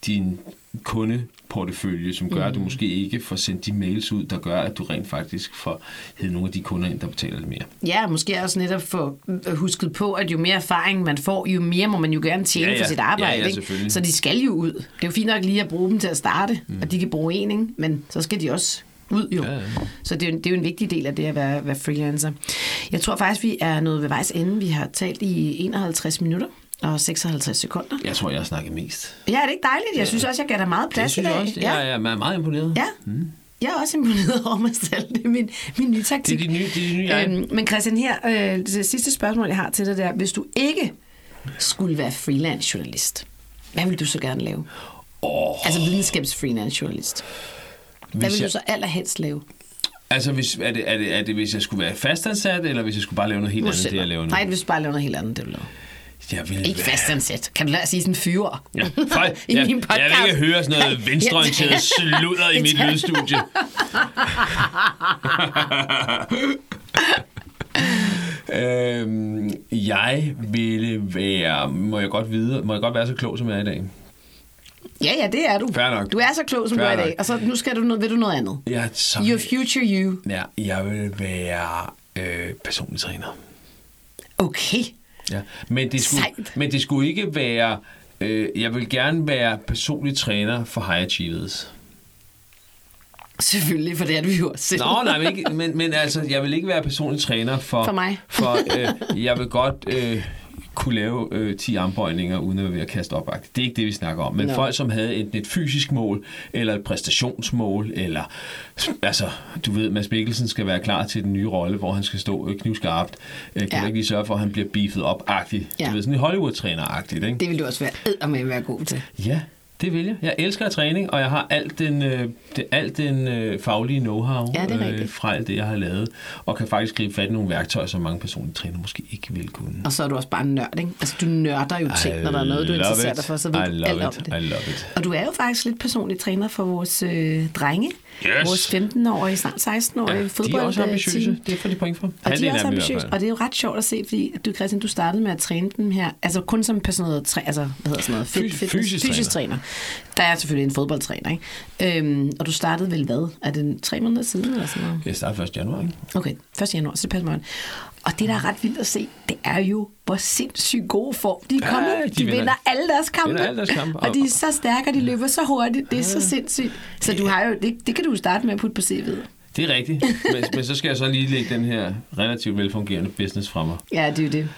din kundeportefølje, som gør, mm. at du måske ikke får sendt de mails ud, der gør, at du rent faktisk får hævet nogle af de kunder ind, der betaler lidt mere. Ja, måske også netop få husket på, at jo mere erfaring man får, jo mere må man jo gerne tjene Ja, ja. for sit arbejde. Ja, ja, ikke? Så de skal jo ud. Det er jo fint nok lige at bruge dem til at starte, mm. og de kan bruge en, ikke? men så skal de også ud jo. Ja, ja. Så det er, jo, det er jo en vigtig del af det at være, være freelancer. Jeg tror faktisk, vi er nået ved vejs ende. Vi har talt i 51 minutter og 56 sekunder. Jeg tror, jeg har snakket mest. Ja, er det ikke dejligt? Jeg synes også, jeg gav dig meget plads Det synes i jeg dag. også. Jeg, jeg er meget imponeret. Ja. Mm. Jeg er også imponeret over mig selv. Det er min, min nye taktik. Det er de nye, det er de nye jeg. Øhm, men Christian, her, øh, det sidste spørgsmål, jeg har til dig der. Hvis du ikke skulle være freelance journalist, hvad vil du så gerne lave? Oh, Altså videnskabs freelance journalist. Hvad hvis vil jeg, du så allerhelst lave? altså, hvis, er, det, er, det, er det, hvis jeg skulle være fastansat, eller hvis jeg skulle bare lave noget helt Nu andet, det jeg laver nu? Nej, hvis du bare laver noget helt andet, det du lave. Jeg vil Ikke fastansat. Kan du lade sige sådan fyre? Ja, fej, I jeg, min podcast. jeg vil ikke høre sådan noget venstreorienteret sludder i mit lydstudie. øhm, jeg ville være... Må jeg godt vide, må jeg godt være så klog, som jeg er i dag? Ja, ja, det er du. Fair nok. Du er så klog, som Fair du er i dag. nok. Og så nu skal du noget, vil du noget andet. Jeg, så, Your future you. ja, jeg vil være øh, personlig træner. Okay. Ja. Men, det skulle, Sejt. men det skulle ikke være... Øh, jeg vil gerne være personlig træner for high achievers. Selvfølgelig, for det er du jo også selv. Nå, nej, men, ikke, men, men altså, jeg vil ikke være personlig træner for... For mig. For øh, jeg vil godt øh, kunne lave øh, 10 armbøjninger, uden at være ved at kaste op. Det er ikke det, vi snakker om. Men Nå. folk, som havde et, et fysisk mål, eller et præstationsmål, eller... Altså, du ved, Mads Mikkelsen skal være klar til den nye rolle, hvor han skal stå øh, knivskarpt. Øh, kan Ja. ikke lige sørge for, at han bliver beefet op-agtigt? Ja. Du ved, sådan en Hollywood-træner-agtigt, ikke? Det vil du også være eddermame være god til. Ja, Det vil jeg. Jeg elsker træning, og jeg har alt den, øh, det, alt den øh, faglige know-how Ja, øh, fra alt det, jeg har lavet, og kan faktisk gribe fat i nogle værktøjer, som mange personlige træner måske ikke vil kunne. Og så er du også bare nørd, ikke? Altså, du nørder jo ting, når der er noget, du interesserer dig for, så I ved du love alt om it. det. I love it. Og du er jo faktisk lidt personlig træner for vores øh, drenge. Yes. Vores 15-årige, snart 16-årige Ja, ja, de fodbold er også ambitiøse. team. Det får de point for. Og de Halvdelen er også i ambitiøse, og det er jo ret sjovt at se, fordi du, Christian, du startede med at træne dem her, altså kun som personlig træ, altså, hvad hedder sådan noget, Fys- fitness, fysisk fysisk træner. Der er selvfølgelig en fodboldtræner, ikke? Øhm, og du startede vel hvad? Er det tre måneder siden eller sådan noget? Jeg starter 1. januar, ikke? Okay, 1. januar, så det passer mig. Og det, der er ret vildt at se, det er jo, hvor sindssygt gode form de er Ja, kommet. de de, de vinder- vinder alle deres kampe. vinder alle deres kampe. Og de er så stærke, og de løber så hurtigt. Det er så sindssygt. Så du har jo, det, det kan du jo starte med at putte på CV'et. Det er rigtigt. Men, men så skal jeg så lige lægge den her relativt velfungerende business fra mig. Ja, det er jo det.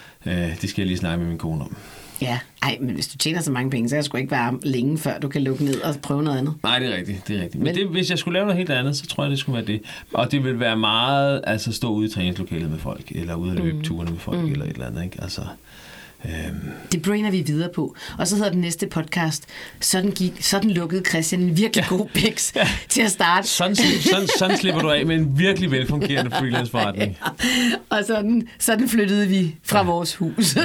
Øh, det skal jeg lige snakke med min kone om. Ja, ej, men hvis du tjener så mange penge, så kan jeg sgu ikke være længe, før du kan lukke ned og prøve noget andet. Nej, det er rigtigt. Det er rigtigt. Men, Men- det, hvis jeg skulle lave noget helt andet, så tror jeg, det skulle være det. Og det vil være meget, altså stå ude i træningslokalet med folk, eller ude at løbe mm. turene med folk, mm. eller et eller andet, ikke? Altså, øhm, Det brainer vi videre på. Og så hedder den næste podcast, sådan, gik, sådan lukkede Christian en virkelig god biks til at starte. sådan, sådan, sådan slipper du af med en virkelig velfungerende freelance-forretning. Og sådan, sådan flyttede vi fra vores hus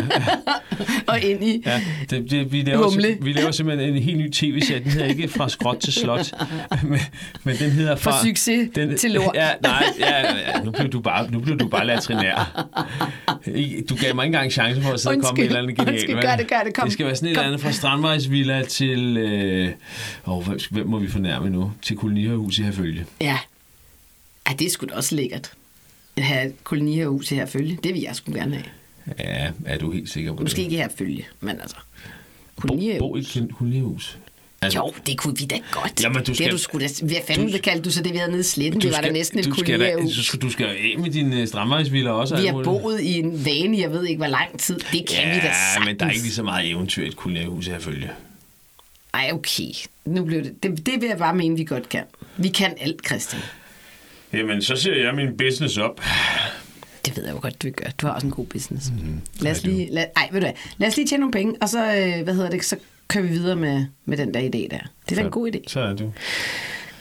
og ind i... Ja, det, det, vi, laver, Humle. vi laver simpelthen en helt ny tv-serie. Den hedder ikke Fra skråt til slot, men, men den hedder Fra... Fra succes til lort. Ja, nej, ja, ja, nu blev du bare, nu blev du bare latrinær. Du gav mig ikke engang chance for at sidde og komme et eller andet genialt. Undskyld, gør det, gør det, kom. Det skal være sådan et Kom. eller andet fra Strandvejsvilla til... Øh, oh, hvem, hvem må vi fornærme nu? Til kolonihøjhus i Herfølge. Ja. ja, det er sgu da også lækkert. At have et koloniherhus her følge. Det vil jeg sgu gerne have. Ja, er du helt sikker på Måske det? ikke her følge, men altså... Bo, Koloniherhus. bo i et kolonihus. Altså, Jo, det kunne vi da godt. Jamen, du det skal- er du sgu da... Hvad fanden du- kaldte du så det, vi havde nede i Sletten? Det var da næsten et koloniherhus. du, skal, du skal af med din uh, strandvejsvilla også. og Vi har boet i en vane, jeg ved ikke, hvor lang tid. Det kan ja, vi da sagtens. men der er ikke lige så meget eventyr i et kolonihus her følge. Ej, okay. Nu blev det, det... Det vil jeg bare mene, vi godt kan. Vi kan alt, Christian. Jamen, så ser jeg min business op. Det ved jeg jo godt, du gør. Du har også en god business. Mm, lad, os lige, lad, ej, ved du hvad, lad os lige tjene nogle penge, og så, øh, hvad hedder det, så kører vi videre med, med den der idé der. Det er da en god idé. Så er du.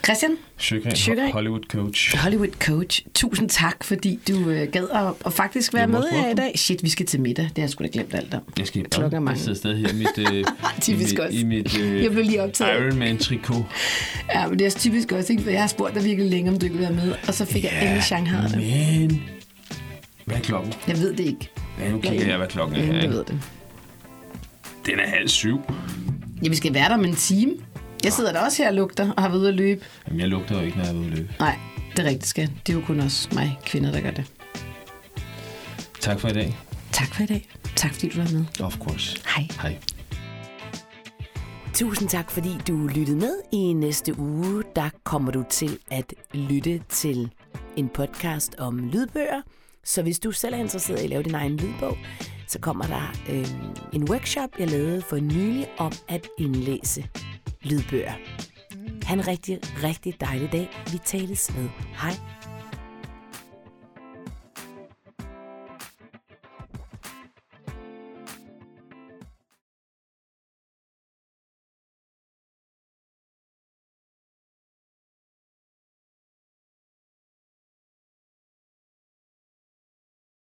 Christian, Sugar. Hollywood coach. Hollywood Coach, tusind tak, fordi du øh, gad at, at faktisk være med her i dag. Shit, vi skal til middag. Det har jeg sgu da glemt alt om. Jeg skal Klokken er mange. Jeg sidder stadig her i mit, øh, Typisk i også. i mit øh, Jeg blev lige optaget. Iron Man trikot. Ja, men det er også typisk også, ikke? For jeg har spurgt dig virkelig længe, om du ikke vil være med, og så fik jeg endelig Shanghai. det. men... Hvad er klokken? Jeg ved det ikke. Ja, nu kigger jeg, hvad klokken er. Ikke? ved det. Den er halv syv. Ja, vi skal være der om en time. Jeg sidder der også her og lugter og har været ude at løbe. Jamen, jeg lugter jo ikke, når jeg er ude at løbe. Nej, det er rigtigt, skal. Det er jo kun os, mig, kvinder, der gør det. Tak for i dag. Tak for i dag. Tak fordi du var med. Of course. Hej. Hej. Tusind tak, fordi du lyttede med. I næste uge, der kommer du til at lytte til en podcast om lydbøger. Så hvis du selv er interesseret i at lave din egen lydbog, så kommer der øh, en workshop, jeg lavede for nylig om at indlæse lydbøger. Ha' en rigtig, rigtig dejlig dag. Vi tales ved. Hej.